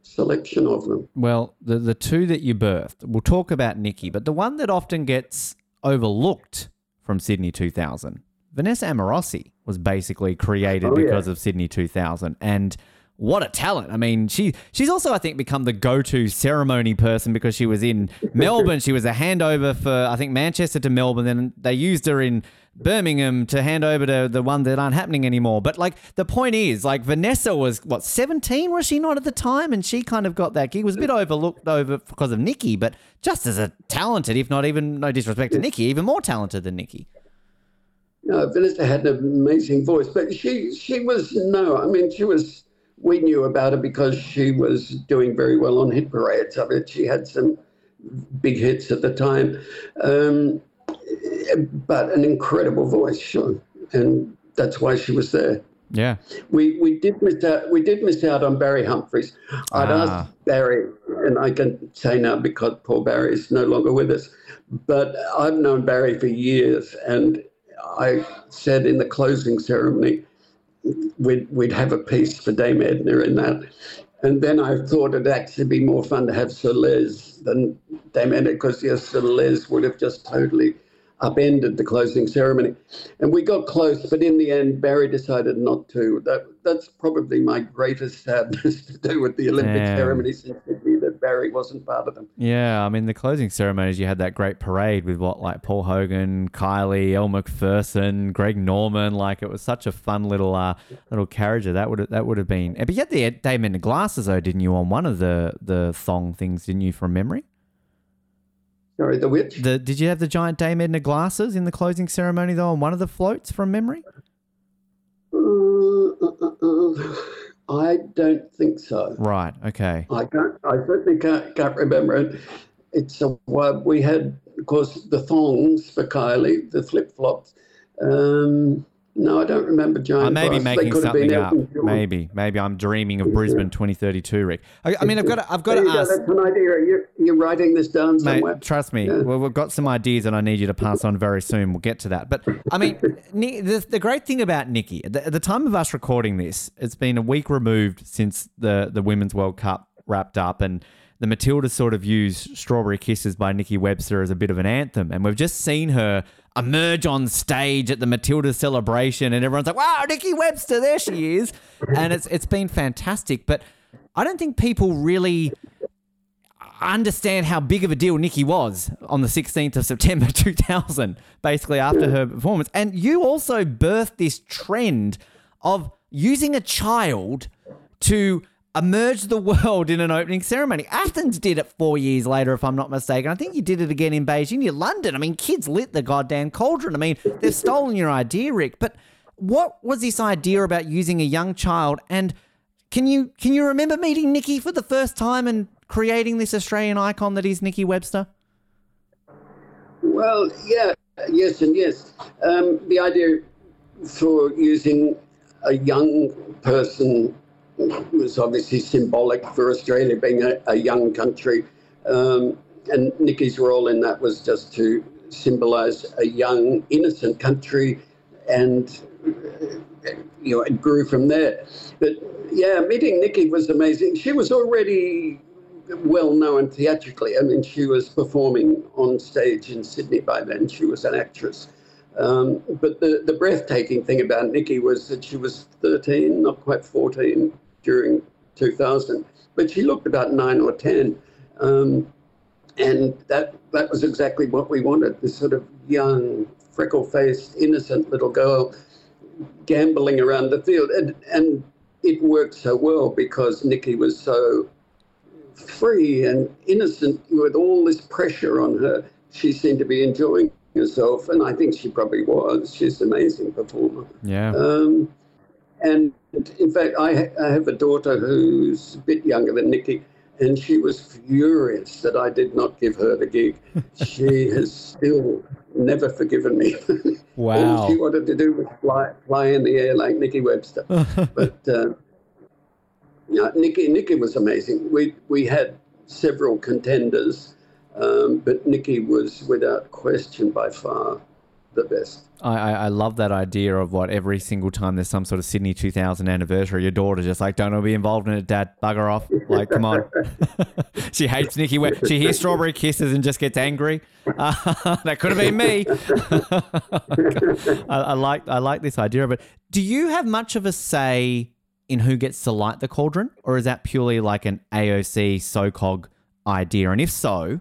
selection of them. Well, the the two that you birthed, we'll talk about Nikki, but the one that often gets overlooked from Sydney 2000, Vanessa Amorosi was basically created Oh, yeah. because of Sydney 2000, and what a talent! I mean, she she's also I think become the go-to ceremony person because she was in Melbourne. She was a handover for I think Manchester to Melbourne. Then they used her in Birmingham to hand over to the one that aren't happening anymore. But like the point is, like Vanessa was what seventeen was she not at the time, and she kind of got that gig. Was a bit overlooked over because of Nikki, but just as a talented, if not even no disrespect to Nikki, even more talented than Nikki. No, Vanessa had an amazing voice, but she she was no. I mean, she was. We knew about her because she was doing very well on hit parades. I mean, she had some big hits at the time. Um, but an incredible voice, sure, and that's why she was there. Yeah. We we did miss out. We did miss out on Barry Humphries. I'd Ah. asked Barry, and I can say now because poor Barry is no longer with us. But I've known Barry for years, and I said in the closing ceremony, we'd we'd have a piece for Dame Edna in that. And then I thought it'd actually be more fun to have Sir Les than Dame Edna, because yes, Sir Les would have just totally upended the closing ceremony. And we got close, but in the end, Barry decided not to. That that's probably my greatest sadness to do with the Olympic ceremony since Sydney that Barry wasn't part of them. Yeah, I mean the closing ceremonies. You had that great parade with what like Paul Hogan, Kylie, Elle Macpherson, Greg Norman. Like it was such a fun little uh little carriage. That would that would have been. But you had the Dame in the glasses though, didn't you? On one of the the thong things, didn't you? From memory, Sorry, the witch. the did you have the giant Dame Edna glasses in the closing ceremony though? On one of the floats from memory. Uh, uh, uh, uh, I don't think so. Right. Okay. I can't. I certainly can't, can't remember it. It's a we had, of course, the thongs for Kylie, the flip flops. Um, no, I don't remember giant. I may be making something up. Maybe, maybe I'm dreaming of Brisbane 2032, Ric. I, I mean, I've got to, I've got to you go, ask. That's an idea. You're, you're writing this down Mate, somewhere. trust me. Yeah. Well, we've got some ideas that I need you to pass on very soon. We'll get to that. But I mean, the, the great thing about Nikki, at the, at the time of us recording this, it's been a week removed since the, the Women's World Cup wrapped up, and the Matildas sort of used Strawberry Kisses by Nikki Webster as a bit of an anthem. And we've just seen her emerge on stage at the Matilda celebration, and everyone's like, wow, Nikki Webster, there she is. And it's it's been fantastic. But I don't think people really understand how big of a deal Nikki was on the 16th of September 2000, basically after her performance. And you also birthed this trend of using a child to emerge the world in an opening ceremony. Athens did it four years later, if I'm not mistaken. I think you did it again in Beijing, you London. I mean, kids lit the goddamn cauldron. I mean, they've stolen your idea, Ric. But what was this idea about using a young child and can you can you remember meeting Nikki for the first time and creating this Australian icon that is Nikki Webster? Well, yeah, yes, and yes. Um, the idea for using a young person was obviously symbolic for Australia being a, a young country. Um, and Nikki's role in that was just to symbolise a young, innocent country, and uh, you know, it grew from there. But yeah, meeting Nikki was amazing. She was already well known theatrically. I mean, she was performing on stage in Sydney by then. She was an actress. Um, but the, the breathtaking thing about Nikki was that she was 13, not quite 14 during 2000, but she looked about nine or 10. Um, and that, that was exactly what we wanted this sort of young, freckle faced, innocent little girl gambling around the field. And, and it worked so well because Nikki was so free and innocent with all this pressure on her. She seemed to be enjoying herself, and I think she probably was. She's an amazing performer. Yeah. Um, and in fact, I, I have a daughter who's a bit younger than Nikki, and she was furious that I did not give her the gig. she has still never forgiven me. Wow. All she wanted to do was fly, fly in the air like Nikki Webster. but uh, yeah, Nikki, Nikki was amazing. We we had several contenders, um, but Nikki was without question by far the best. I, I, I love that idea of what every single time there's some sort of Sydney 2000 anniversary, your daughter just like, don't want to be involved in it, Dad. Bugger off. Like, come on. she hates Nikki. She hears Strawberry Kisses and just gets angry. Uh, that could have been me. I, I like I like this idea of it. Do you have much of a say in who gets to light the cauldron, or is that purely like an AOC SOCOG idea? And if so,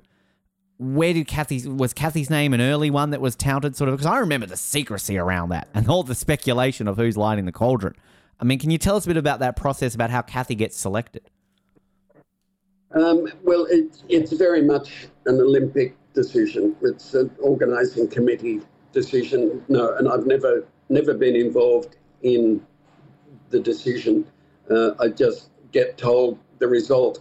where did Cathy was Cathy's name an early one that was touted sort of because I remember the secrecy around that and all the speculation of who's lighting the cauldron. I mean, can you tell us a bit about that process about how Cathy gets selected? Um, well, it's it's very much an Olympic decision. It's an organising committee decision. No, and I've never never been involved in the decision. Uh, I just get told the result.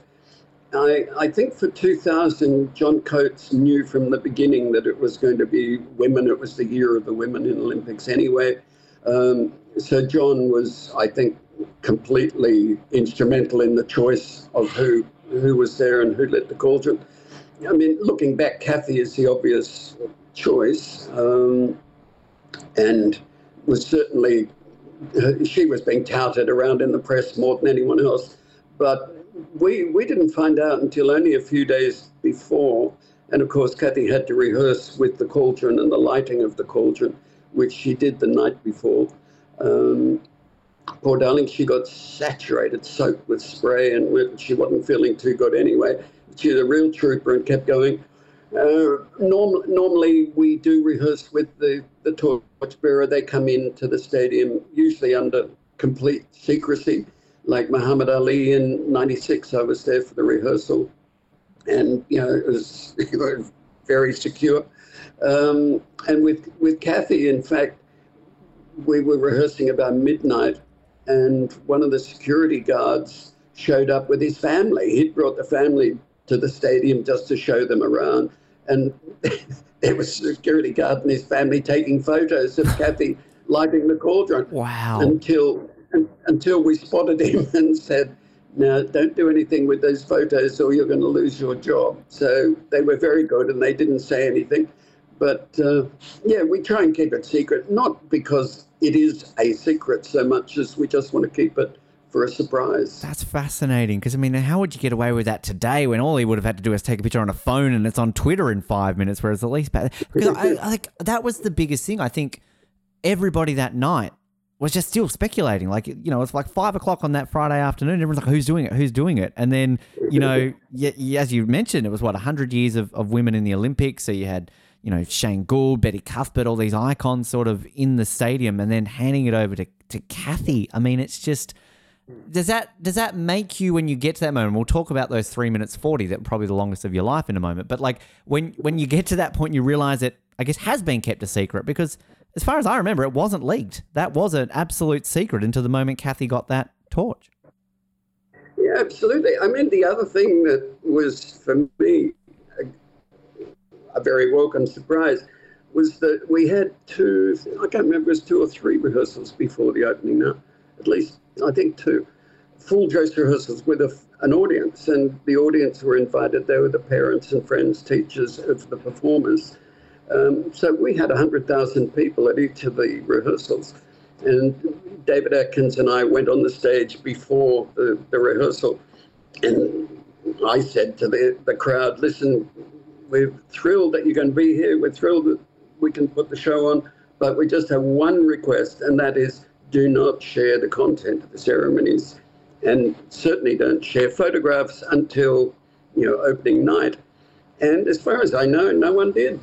I, I think for 2000, John Coates knew from the beginning that it was going to be women. It was the year of the women in Olympics anyway. Um, so John was, I think, completely instrumental in the choice of who who was there and who lit the cauldron. I mean, looking back, Cathy is the obvious choice, um, and was certainly she was being touted around in the press more than anyone else. But we we didn't find out until only a few days before, and of course, Cathy had to rehearse with the cauldron and the lighting of the cauldron, which she did the night before. Um, poor darling, she got saturated, soaked with spray, and she wasn't feeling too good anyway. She's a real trooper and kept going. Uh, norm, normally, we do rehearse with the, the torchbearer. They come into the stadium, usually under complete secrecy. Like Muhammad Ali in 96, I was there for the rehearsal. And, you know, it was, very secure. Um, and with, with Cathy, in fact, we were rehearsing about midnight, and one of the security guards showed up with his family. He'd brought the family to the stadium just to show them around. And there was a security guard and his family taking photos of Cathy lighting the cauldron. Wow. Until until we spotted him and said, "Now don't do anything with those photos, or you're going to lose your job." So they were very good, and they didn't say anything. But uh, yeah, we try and keep it secret, not because it is a secret so much as we just want to keep it for a surprise. That's fascinating because I mean, how would you get away with that today when all he would have had to do is take a picture on a phone and it's on Twitter in five minutes? Whereas at least back I, I think that was the biggest thing. I think everybody that night was just still speculating. Like you know, it's like five o'clock on that Friday afternoon. Everyone's like, "Who's doing it? Who's doing it?" And then you know, as you mentioned, it was what hundred years of, of women in the Olympics. So you had you know, Shane Gould, Betty Cuthbert, all these icons sort of in the stadium and then handing it over to, to Cathy. I mean, it's just does that does that make you when you get to that moment? We'll talk about those three minutes forty, that probably the longest of your life in a moment. But like when when you get to that point you realise it I guess has been kept a secret because as far as I remember, it wasn't leaked. That was an absolute secret until the moment Cathy got that torch. Yeah, absolutely. I mean, the other thing that was for me a very welcome surprise was that we had two, I can't remember, it was two or three rehearsals before the opening now, at least, I think two, full dress rehearsals with a, an audience. And the audience were invited, they were the parents and friends, teachers of the performers. Um, so we had 100,000 people at each of the rehearsals. And David Atkins and I went on the stage before the, the rehearsal. And I said to the, the crowd, listen, we're thrilled that you're going to be here. We're thrilled that we can put the show on, but we just have one request, and that is do not share the content of the ceremonies, and certainly don't share photographs until you know opening night. And as far as I know, no one did,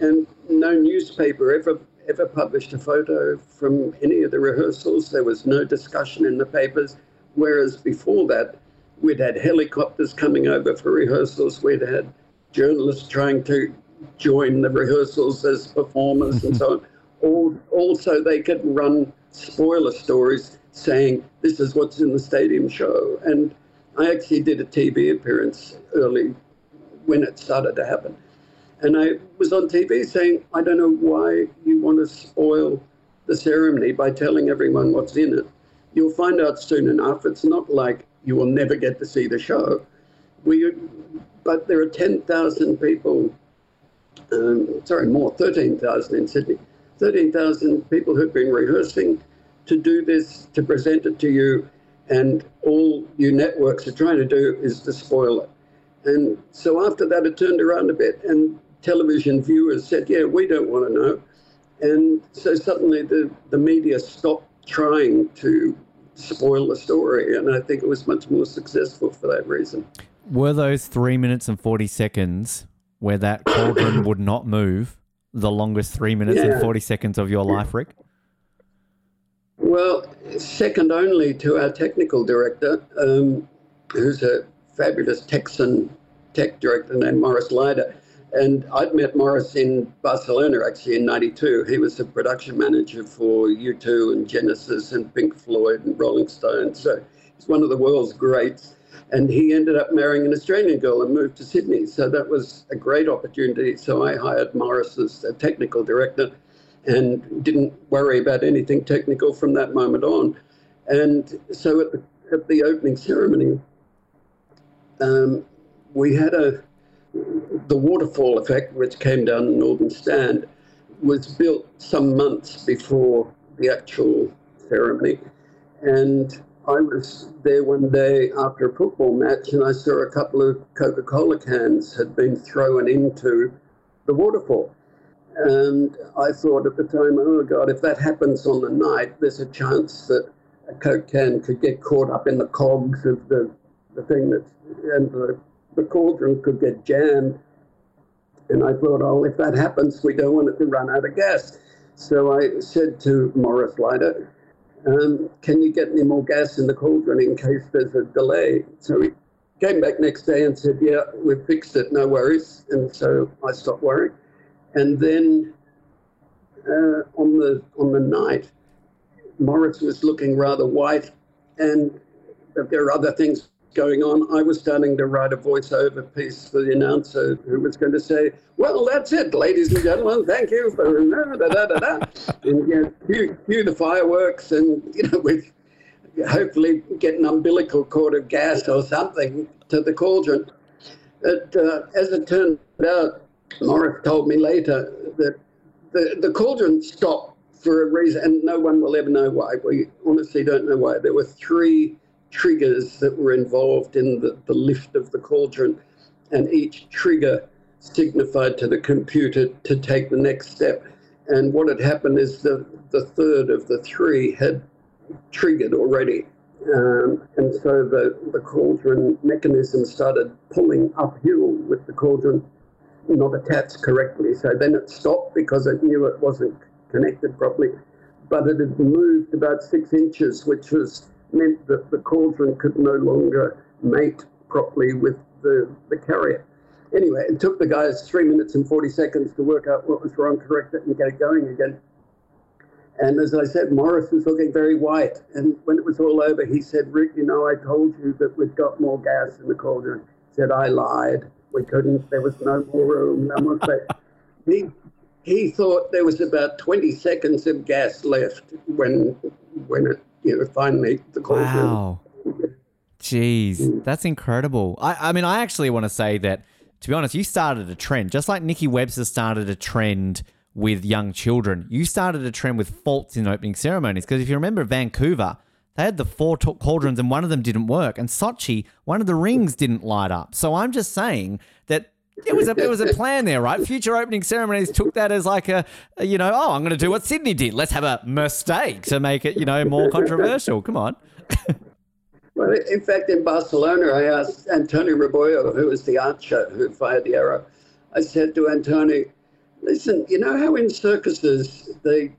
and no newspaper ever ever published a photo from any of the rehearsals. There was no discussion in the papers, whereas before that, we'd had helicopters coming over for rehearsals. We'd had journalists trying to join the rehearsals as performers and so on. All, also, they could run spoiler stories saying this is what's in the stadium show. And I actually did a TV appearance early when it started to happen. And I was on TV saying, I don't know why you want to spoil the ceremony by telling everyone what's in it. You'll find out soon enough. It's not like you will never get to see the show. We but there are 10,000 people, um, sorry, more, 13,000 in Sydney, 13,000 people who've been rehearsing to do this, to present it to you, and all you networks are trying to do is to spoil it. And so after that, it turned around a bit, and television viewers said, Yeah, we don't want to know. And so suddenly the, the media stopped trying to spoil the story, and I think it was much more successful for that reason were those three minutes and 40 seconds where that cauldron would not move the longest three minutes and 40 seconds of your life, Ric? Well, second only to our technical director, um, who's a fabulous Texan tech director named Morris Leider. And I'd met Morris in Barcelona actually in 92. He was the production manager for U2 and Genesis and Pink Floyd and Rolling Stones. So he's one of the world's greats. And he ended up marrying an Australian girl and moved to Sydney. So that was a great opportunity. So I hired Morris as a technical director and didn't worry about anything technical from that moment on. And so at the, at the opening ceremony, um, we had a the waterfall effect, which came down the northern stand, was built some months before the actual ceremony, and I was there one day after a football match, and I saw a couple of Coca-Cola cans had been thrown into the waterfall. And I thought at the time, oh God, if that happens on the night, there's a chance that a Coke can could get caught up in the cogs of the, the thing that's, and the, cauldron could get jammed. And I thought, oh, if that happens, we don't want it to run out of gas. So I said to Morris Leiter, um, can you get any more gas in the cauldron in case there's a delay? So he came back next day and said, yeah, we've fixed it, no worries. And so I stopped worrying. And then uh, on the on the night, Morris was looking rather white, and there are other things going on. I was starting to write a voiceover piece for the announcer who was going to say, "Well, that's it, ladies and gentlemen. Thank you for da da da da," and you know, cue, cue the fireworks, and you know, hopefully get an umbilical cord of gas or something to the cauldron. But uh, as it turned out, Morris told me later that the, the cauldron stopped for a reason, and no one will ever know why. We honestly don't know why. There were three triggers that were involved in the, the lift of the cauldron, and each trigger signified to the computer to take the next step. And what had happened is the, the third of the three had triggered already. Um, and so the, the cauldron mechanism started pulling uphill with the cauldron not attached correctly. So then it stopped because it knew it wasn't connected properly. But it had moved about six inches, which was meant that the cauldron could no longer mate properly with the, the carrier. Anyway, it took the guys three minutes and 40 seconds to work out what was wrong, correct it, and get it going again. And as I said, Morris was looking very white. And when it was all over, he said, Ric, you know, I told you that we'd got more gas in the cauldron. He said, I lied. We couldn't, there was no more room. No more space. he, he thought there was about 20 seconds of gas left when, when it, you know, finally the cauldron. Wow. Jeez, mm. that's incredible. I, I mean, I actually want to say that, to be honest, you started a trend, just like Nikki Webster started a trend with young children. You started a trend with faults in opening ceremonies. Because if you remember Vancouver, they had the four t- cauldrons and one of them didn't work. And Sochi, one of the rings didn't light up. So I'm just saying that it was a it was a plan there, right? Future opening ceremonies took that as like a, a, you know, oh, I'm going to do what Sydney did. Let's have a mistake to make it, you know, more controversial. Come on. Well, in fact, in Barcelona, I asked Antonio Rebollo, who was the archer who fired the arrow. I said to Antonio, listen, you know how in circuses they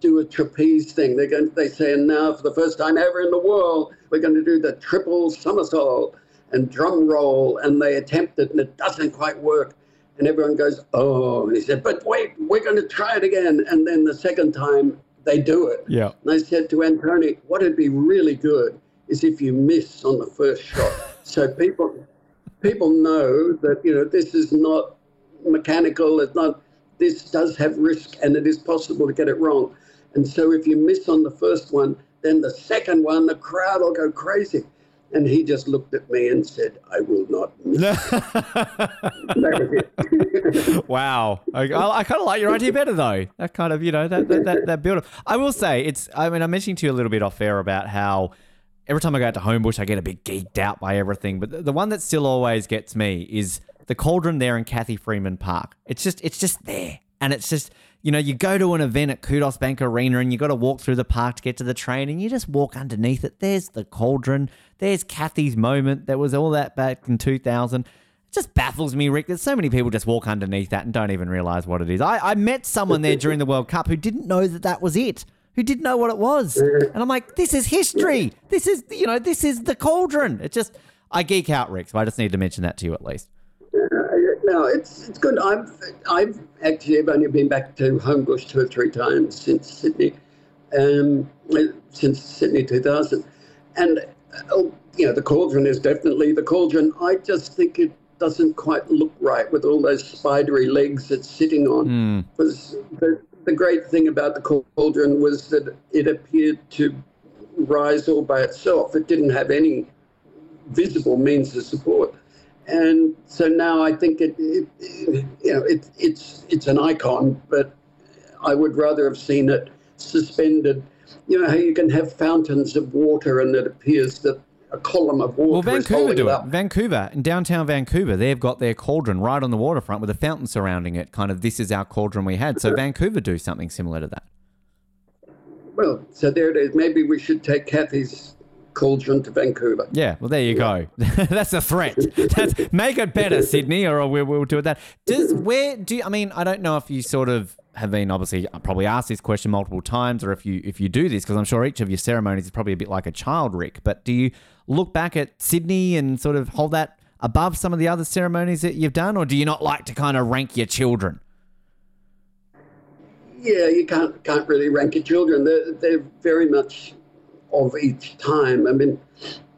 do a trapeze thing? They're going, they say, and now for the first time ever in the world, we're going to do the triple somersault and drum roll. And they attempt it and it doesn't quite work. And everyone goes, oh. And he said, but wait, we're going to try it again. And then the second time they do it. Yeah. And I said to Antonio, what would be really good is if you miss on the first shot. So people people know that you know this is not mechanical. It's not. This does have risk, and it is possible to get it wrong. And so if you miss on the first one, then the second one, the crowd will go crazy. And he just looked at me and said, "I will not miss." that was it. Wow. I, I, I kind of like your idea better though. That kind of, you know, that that, that, that build up. I will say it's, I mean, I'm mentioning to you a little bit off air about how every time I go out to Homebush, I get a bit geeked out by everything. But the, the one that still always gets me is the cauldron there in Cathy Freeman Park. It's just, it's just there. And it's just, you know, you go to an event at Qudos Bank Arena and you got to walk through the park to get to the train and you just walk underneath it. There's the cauldron. There's Cathy's moment. There was all that back in 2000 It just baffles me, Ric. There's so many people just walk underneath that and don't even realize what it is. I, I met someone there during the World Cup who didn't know that that was it, who didn't know what it was. And I'm like, this is history. This is, you know, this is the cauldron. It just, I geek out, Ric. So I just need to mention that to you at least. No, it's it's good. I've I've actually have only been back to Homebush two or three times since Sydney, um, since Sydney 2000, and oh, you know the cauldron is definitely the cauldron. I just think it doesn't quite look right with all those spidery legs it's sitting on. Because the the great thing about the cauldron was that it appeared to rise all by itself. It didn't have any visible means of support and so now I think it, it, you know, it, it's it's an icon, but I would rather have seen it suspended. You know how you can have fountains of water, and it appears that a column of water Well, Vancouver do it it. up. Vancouver, in downtown Vancouver, they've got their cauldron right on the waterfront with a fountain surrounding it. Kind of, this is our cauldron we had. So Vancouver do something similar to that. Well, so there it is. Maybe we should take Cathy's cauldron to Vancouver. Yeah, well, there you go. That's a threat. That's, make it better, Sydney, or we'll, we'll do it that. Does where do you, I mean? I don't know if you sort of have been obviously uh, probably asked this question multiple times, or if you if you do this because I'm sure each of your ceremonies is probably a bit like a child, Ric. But do you look back at Sydney and sort of hold that above some of the other ceremonies that you've done, or do you not like to kind of rank your children? Yeah, you can't can't really rank your children. They're they're very much of each time. I mean,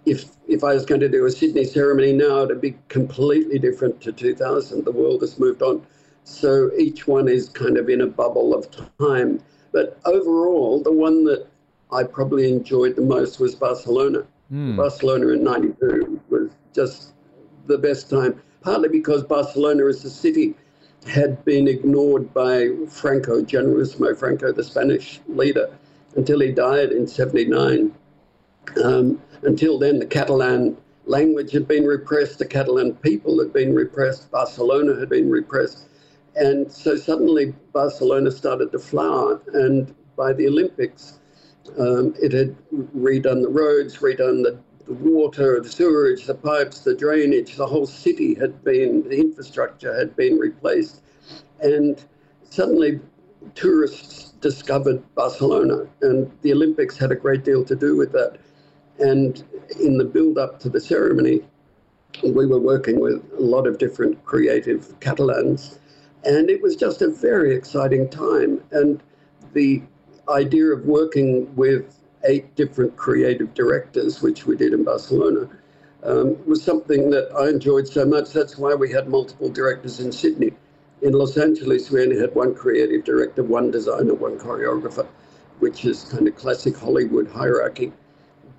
if if I was going to do a Sydney ceremony now, it'd be completely different to 2000. The world has moved on, so each one is kind of in a bubble of time. But overall, the one that I probably enjoyed the most was Barcelona. Hmm. Barcelona in '92 was just the best time, partly because Barcelona as a city had been ignored by Franco, Generalissimo Franco, the Spanish leader, until he died in 79. Um, until then, the Catalan language had been repressed, the Catalan people had been repressed, Barcelona had been repressed. And so suddenly Barcelona started to flower. And by the Olympics, um, it had redone the roads, redone the, the water, the sewerage, the pipes, the drainage. The whole city had been, the infrastructure had been replaced. And suddenly tourists discovered Barcelona, and the Olympics had a great deal to do with that. And in the build up to the ceremony, we were working with a lot of different creative Catalans, and it was just a very exciting time. And the idea of working with eight different creative directors, which we did in Barcelona, um, was something that I enjoyed so much. That's why we had multiple directors in Sydney. In Los Angeles, we only had one creative director, one designer, one choreographer, which is kind of classic Hollywood hierarchy.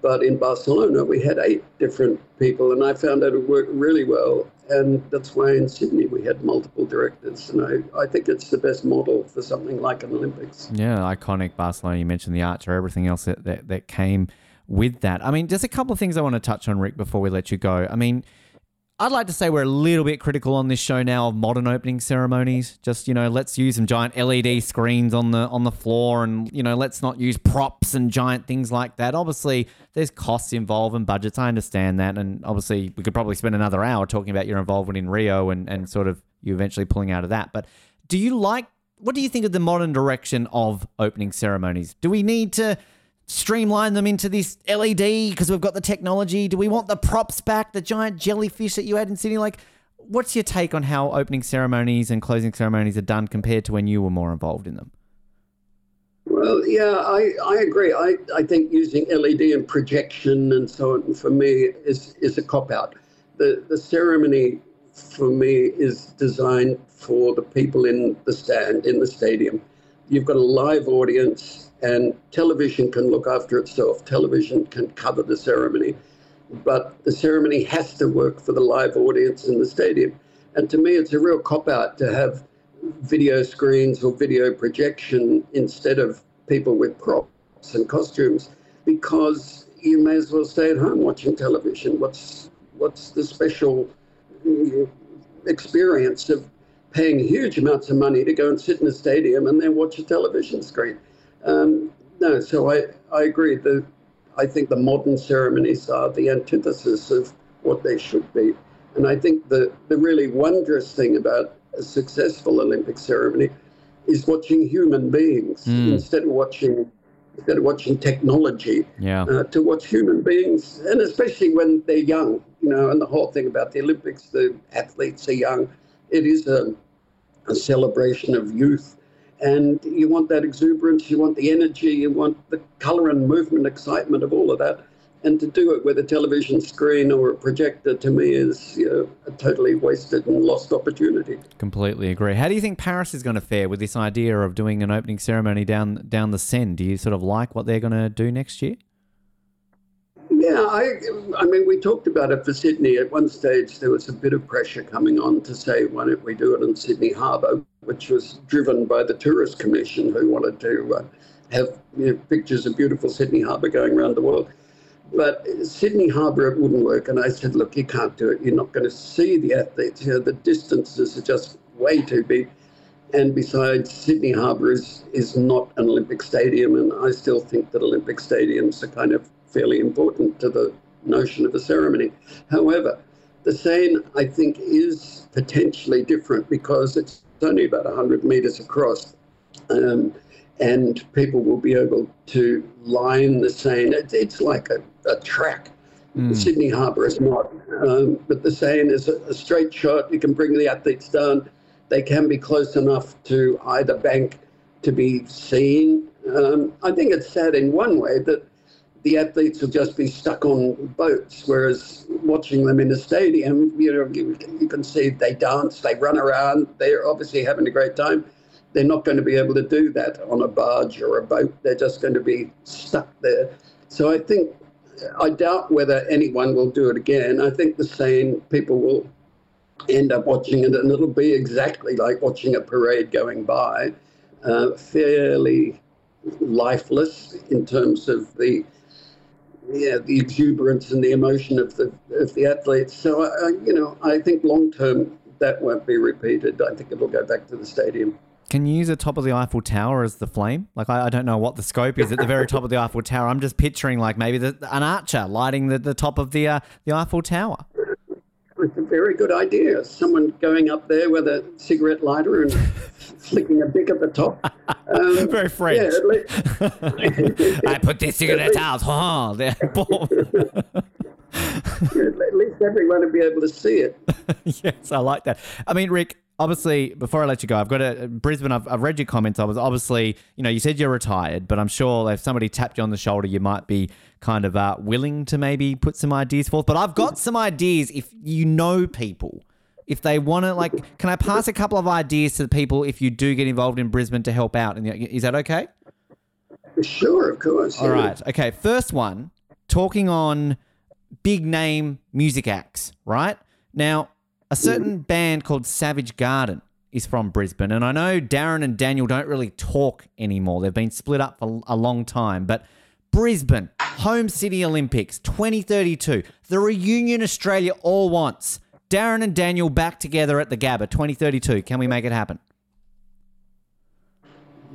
But in Barcelona, we had eight different people, and I found that it worked really well. And that's why in Sydney we had multiple directors. And I, I think it's the best model for something like an Olympics. Yeah, iconic Barcelona. You mentioned the archer, everything else that, that, that came with that. I mean, there's a couple of things I want to touch on, Ric, before we let you go. I mean, I'd like to say we're a little bit critical on this show now of modern opening ceremonies. Just you know, let's use some giant LED screens on the on the floor, and you know, let's not use props and giant things like that. Obviously, there's costs involved and budgets. I understand that, and obviously, we could probably spend another hour talking about your involvement in Rio and and sort of you eventually pulling out of that. But do you like? What do you think of the modern direction of opening ceremonies? Do we need to? Streamline them into this LED because we've got the technology? Do we want the props back, the giant jellyfish that you had in Sydney? Like, what's your take on how opening ceremonies and closing ceremonies are done compared to when you were more involved in them? Well, yeah, I, I agree. I, I think using LED and projection and so on for me is, is a cop out. The, the ceremony for me is designed for the people in the stand, in the stadium. You've got a live audience, and television can look after itself. Television can cover the ceremony, but the ceremony has to work for the live audience in the stadium. And to me, it's a real cop out to have video screens or video projection instead of people with props and costumes because you may as well stay at home watching television. What's what's the special mm, experience of paying huge amounts of money to go and sit in a stadium and then watch a television screen? Um, no, so I, I agree. The, I think the modern ceremonies are the antithesis of what they should be. And I think the, the really wondrous thing about a successful Olympic ceremony is watching human beings instead of watching instead of watching technology. Yeah. Uh, to watch human beings, and especially when they're young, you know, and the whole thing about the Olympics, the athletes are young. It is a, a celebration of youth. And you want that exuberance, you want the energy, you want the colour and movement, excitement of all of that. And to do it with a television screen or a projector to me is you know, a totally wasted and lost opportunity. Completely agree. How do you think Paris is going to fare with this idea of doing an opening ceremony down down the Seine? Do you sort of like what they're going to do next year? Yeah, I, I mean, we talked about it for Sydney. At one stage, there was a bit of pressure coming on to say, why don't we do it in Sydney Harbour, which was driven by the Tourist Commission, who wanted to uh, have you know, pictures of beautiful Sydney Harbour going around the world. But Sydney Harbour, it wouldn't work. And I said, look, you can't do it. You're not going to see the athletes here. The distances are just way too big. And besides, Sydney Harbour is, is not an Olympic stadium. And I still think that Olympic stadiums are kind of fairly important to the notion of a ceremony. However, the Seine, I think, is potentially different because it's only about 100 metres across. Um, and people will be able to line the Seine. It's, it's like a, a track. Sydney Harbour is not, um, but the Seine is a, a straight shot. You can bring the athletes down. They can be close enough to either bank to be seen. Um, I think it's sad in one way that the athletes will just be stuck on boats, whereas watching them in a stadium, you know, you, you can see they dance, they run around, they're obviously having a great time. They're not going to be able to do that on a barge or a boat. They're just going to be stuck there. So I think, I doubt whether anyone will do it again. I think the same people will end up watching it, and it'll be exactly like watching a parade going by, uh, fairly lifeless in terms of the yeah the exuberance and the emotion of the of the athletes. So uh, you know, I think long term that won't be repeated. I think it'll go back to the stadium. Can you use the top of the Eiffel Tower as the flame? Like, I, I don't know what the scope is at the very top of the Eiffel Tower. I'm just picturing, like, maybe the, an archer lighting the, the top of the uh, the Eiffel Tower. It's a very good idea. Someone going up there with a cigarette lighter and flicking a bic at the top. Um, Very French. Yeah, least, I put this cigarette out. There. at least everyone will be able to see it. yes, I like that. I mean, Ric, obviously, before I let you go, I've got a Brisbane. I've, I've read your comments. I was obviously, you know, you said you're retired, but I'm sure if somebody tapped you on the shoulder, you might be kind of uh, willing to maybe put some ideas forth. But I've got some ideas if you know people. If they want to, like, can I pass a couple of ideas to the people if you do get involved in Brisbane to help out? And is that okay? Sure, of course. All yeah. right. Okay. First one, talking on big name music acts, right? Now, a certain mm-hmm. band called Savage Garden is from Brisbane. And I know Darren and Daniel don't really talk anymore. They've been split up for a long time. But Brisbane, Home City Olympics 2032, the reunion Australia all wants. Darren and Daniel back together at the Gabba 2032. Can we make it happen?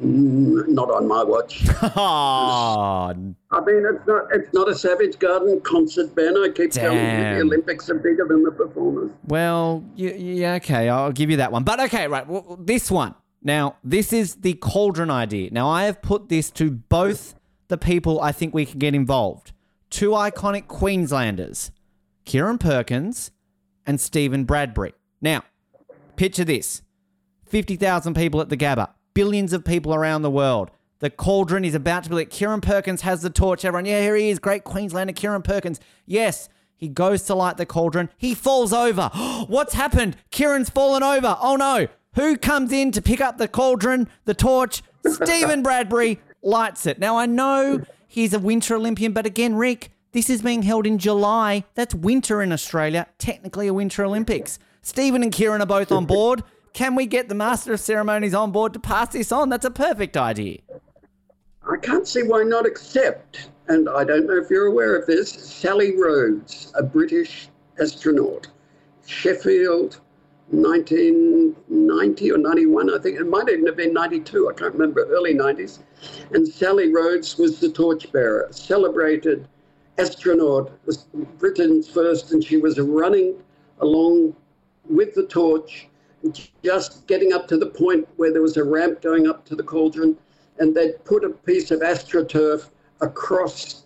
Mm, Not on my watch. Oh, I mean, it's not it's not a Savage Garden concert band. I keep telling you, the Olympics are bigger than the performers. Well, yeah, okay, I'll give you that one. But okay, right, well, this one. Now, this is the cauldron idea. Now, I have put this to both the people I think we can get involved. Two iconic Queenslanders, Kieran Perkins and Steven Bradbury. Now, picture this 50,000 people at the Gabba, billions of people around the world. The cauldron is about to be lit. Kieran Perkins has the torch. Everyone, yeah, here he is, great Queenslander Kieran Perkins. Yes, he goes to light the cauldron. He falls over. What's happened? Kieran's fallen over. Oh no. Who comes in to pick up the cauldron, the torch? Steven Bradbury lights it. Now, I know he's a Winter Olympian, but again, Ric, this is being held in July. That's winter in Australia, technically a Winter Olympics. Steven and Kieran are both on board. Can we get the Master of Ceremonies on board to pass this on? That's a perfect idea. I can't see why not accept. And I don't know if you're aware of this. Sally Rhodes, a British astronaut, Sheffield, 1990 or 91, I think. It might even have been 92, I can't remember, early 90s. And Sally Rhodes was the torchbearer, celebrated astronaut, was Britain's first, and she was running along with the torch, just getting up to the point where there was a ramp going up to the cauldron, and they'd put a piece of astroturf across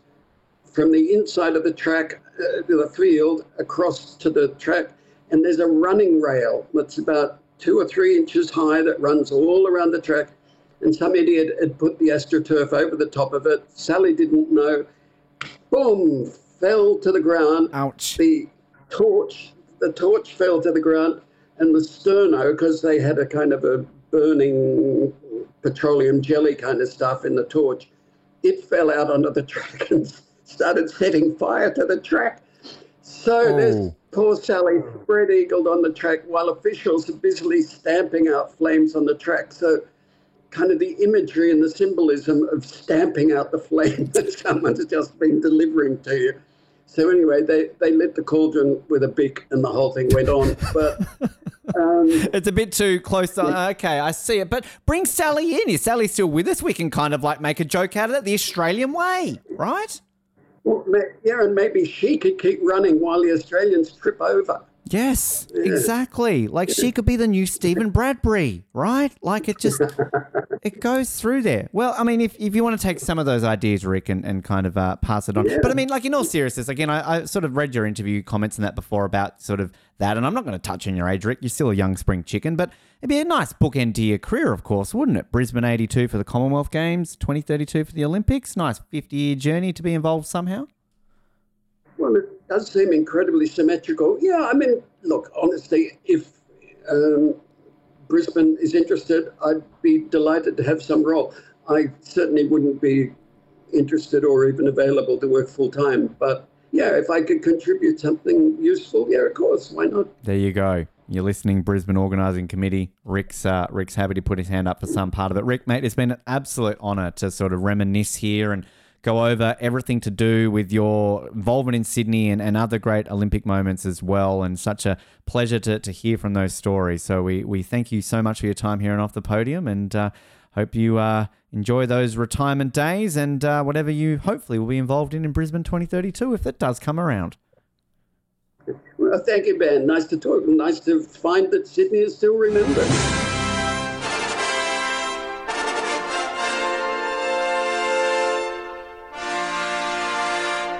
from the inside of the track, uh, the field, across to the track, and there's a running rail that's about two or three inches high that runs all around the track. And some idiot had put the astroturf over the top of it. Sally didn't know. Boom! Fell to the ground. Ouch. The torch, the torch fell to the ground, and the sterno, because they had a kind of a burning petroleum jelly kind of stuff in the torch, it fell out onto the track and started setting fire to the track. So there's Oh. poor Sally spread eagled on the track while officials are busily stamping out flames on the track. So, kind of the imagery and the symbolism of stamping out the flame that someone's just been delivering to you. So, anyway, they, they lit the cauldron with a bic and the whole thing went on. But um, It's a bit too close. To, okay, I see it. But bring Sally in. Is Sally still with us? We can kind of like make a joke out of it the Australian way, right? well, yeah, and maybe she could keep running while the Australians trip over. Yes, exactly. Like she could be the new Steven Bradbury, right? Like it just it goes through there. Well, I mean, if, if you want to take some of those ideas, Ric, and, and kind of uh, pass it on. But I mean, like in all seriousness, again, I, I sort of read your interview comments and that before about sort of that, and I'm not going to touch on your age, Ric. You're still a young spring chicken, but it'd be a nice bookend to your career, of course, wouldn't it? Brisbane 82 for the Commonwealth Games, 2032 for the Olympics. Nice 50 year journey to be involved somehow. Well, it does seem incredibly symmetrical. Yeah, I mean, look, honestly, if um, Brisbane is interested, I'd be delighted to have some role. I certainly wouldn't be interested or even available to work full time. But yeah, if I could contribute something useful, yeah, of course, why not? There you go. You're listening, Brisbane Organising Committee. Ric's uh, Ric's happy to put his hand up for some part of it. Ric, mate, it's been an absolute honour to sort of reminisce here and go over everything to do with your involvement in Sydney and, and other great Olympic moments as well. And such a pleasure to, to hear from those stories. So we, we thank you so much for your time here and off the podium and uh, hope you uh, enjoy those retirement days and uh, whatever you hopefully will be involved in in Brisbane 2032 if that does come around. Well, thank you, Ben. Nice to talk. Nice to find that Sydney is still remembered.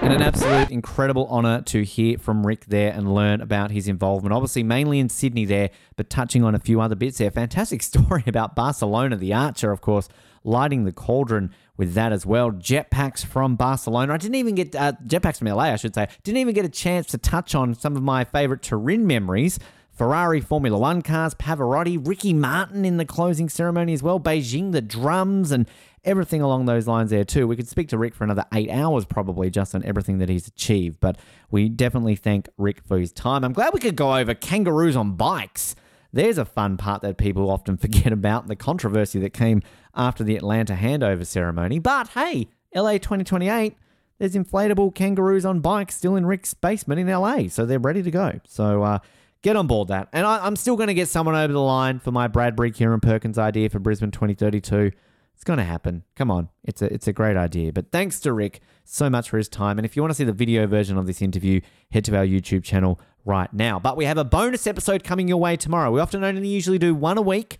And an absolute incredible honour to hear from Ric there and learn about his involvement. Obviously, mainly in Sydney there, but touching on a few other bits there. Fantastic story about Barcelona, the Archer, of course, lighting the cauldron with that as well. Jetpacks from Barcelona. I didn't even get, uh, jetpacks from LA, I should say. Didn't even get a chance to touch on some of my favourite Turin memories. Ferrari Formula One cars, Pavarotti, Ricky Martin in the closing ceremony as well, Beijing, the drums, and everything along those lines there too. We could speak to Ric for another eight hours probably just on everything that he's achieved, but we definitely thank Ric for his time. I'm glad we could go over kangaroos on bikes. There's a fun part that people often forget about the controversy that came after the Atlanta handover ceremony. But hey, LA 2028, there's inflatable kangaroos on bikes still in Ric's basement in LA, so they're ready to go. So uh, get on board that. And I, I'm still going to get someone over the line for my Bradbury Kieran Perkins idea for Brisbane 2032. It's going to happen. Come on. It's a it's a great idea. But thanks to Ric so much for his time. And if you want to see the video version of this interview, head to our YouTube channel right now. But we have a bonus episode coming your way tomorrow. We often only usually do one a week,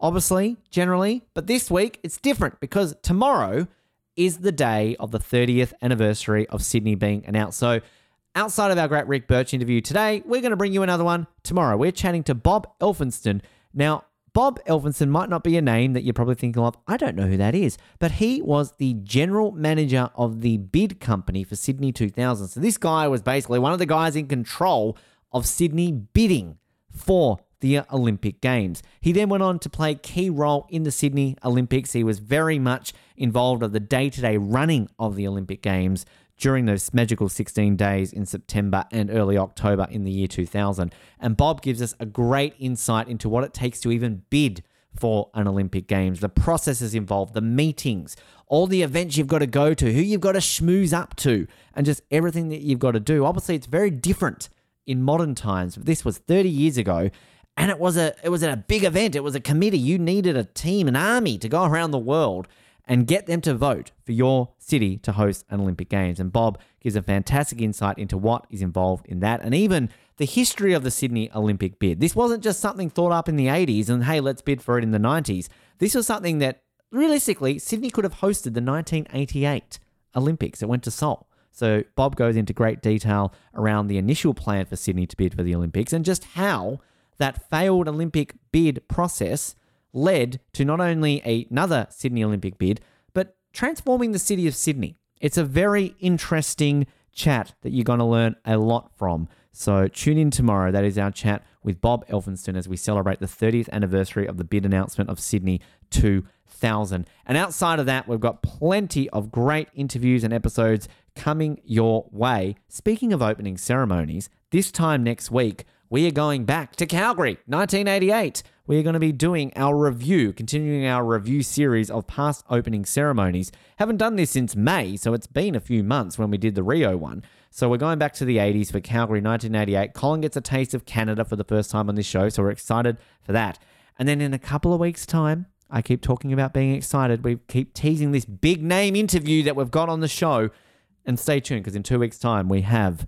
obviously, generally. But this week it's different because tomorrow is the day of the 30th anniversary of Sydney being announced. So outside of our great Ric Birch interview today, we're going to bring you another one tomorrow. We're chatting to Bob Elphinston. Now, Bob Elphinston might not be a name that you're probably thinking of. I don't know who that is, but he was the general manager of the bid company for Sydney 2000. So this guy was basically one of the guys in control of Sydney bidding for the Olympic Games. He then went on to play a key role in the Sydney Olympics. He was very much involved of the day-to-day running of the Olympic Games during those magical 16 days in September and early October in the year 2000. And Bob gives us a great insight into what it takes to even bid for an Olympic Games, the processes involved, the meetings, all the events you've got to go to, who you've got to schmooze up to, and just everything that you've got to do. Obviously, it's very different in modern times. This was 30 years ago, and it was a it was a big event. It was a committee. You needed a team, an army to go around the world and get them to vote for your city to host an Olympic Games. And Bob gives a fantastic insight into what is involved in that, and even the history of the Sydney Olympic bid. This wasn't just something thought up in the 80s and hey, let's bid for it in the 90s. This was something that realistically Sydney could have hosted the 1988 Olympics. It went to Seoul. So Bob goes into great detail around the initial plan for Sydney to bid for the Olympics and just how that failed Olympic bid process led to not only another Sydney Olympic bid, transforming the city of Sydney. It's a very interesting chat that you're going to learn a lot from. So tune in tomorrow. That is our chat with Bob Elphinston as we celebrate the 30th anniversary of the bid announcement of Sydney 2000. And outside of that, we've got plenty of great interviews and episodes coming your way. Speaking of opening ceremonies, this time next week, we are going back to Calgary, 1988. We are going to be doing our review, continuing our review series of past opening ceremonies. Haven't done this since May, so it's been a few months when we did the Rio one. So we're going back to the 80s for Calgary 1988. Colin gets a taste of Canada for the first time on this show, so we're excited for that. And then in a couple of weeks' time, I keep talking about being excited. We keep teasing this big name interview that we've got on the show. And stay tuned because in two weeks' time, we have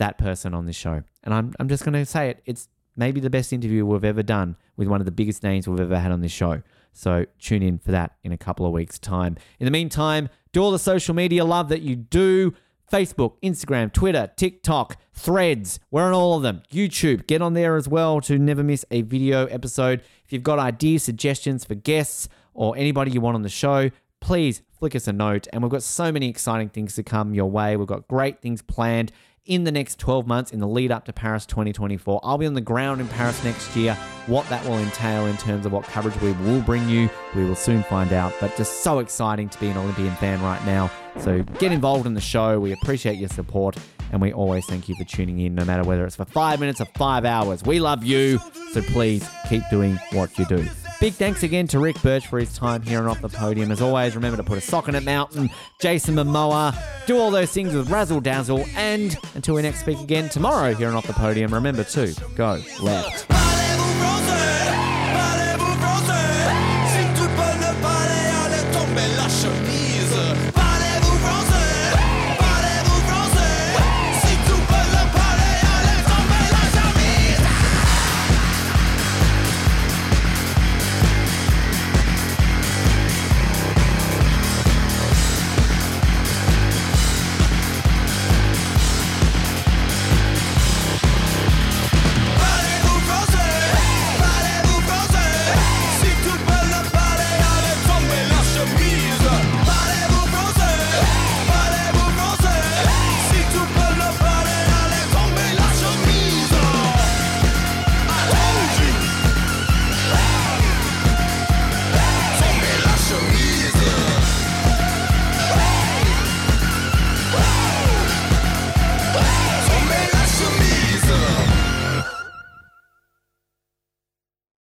that person on this show. And I'm, I'm just going to say it. It's maybe the best interview we've ever done with one of the biggest names we've ever had on this show. So tune in for that in a couple of weeks' time. In the meantime, do all the social media love that you do. Facebook, Instagram, Twitter, TikTok, Threads. We're on all of them. YouTube, get on there as well to never miss a video episode. If you've got ideas, suggestions for guests or anybody you want on the show, please flick us a note. And we've got so many exciting things to come your way. We've got great things planned in the next 12 months in the lead up to Paris 2024. I'll be on the ground in Paris next year. What that will entail in terms of what coverage we will bring you, we will soon find out. But just so exciting to be an Olympian fan right now. So get involved in the show. We appreciate your support. And we always thank you for tuning in, no matter whether it's for five minutes or five hours. We love you. So please keep doing what you do. Big thanks again to Ric Birch for his time here and off the podium. As always, remember to put a sock in it, Mountain, Jason Momoa, do all those things with Razzle Dazzle. And until we next speak again tomorrow here and off the podium, remember to go left.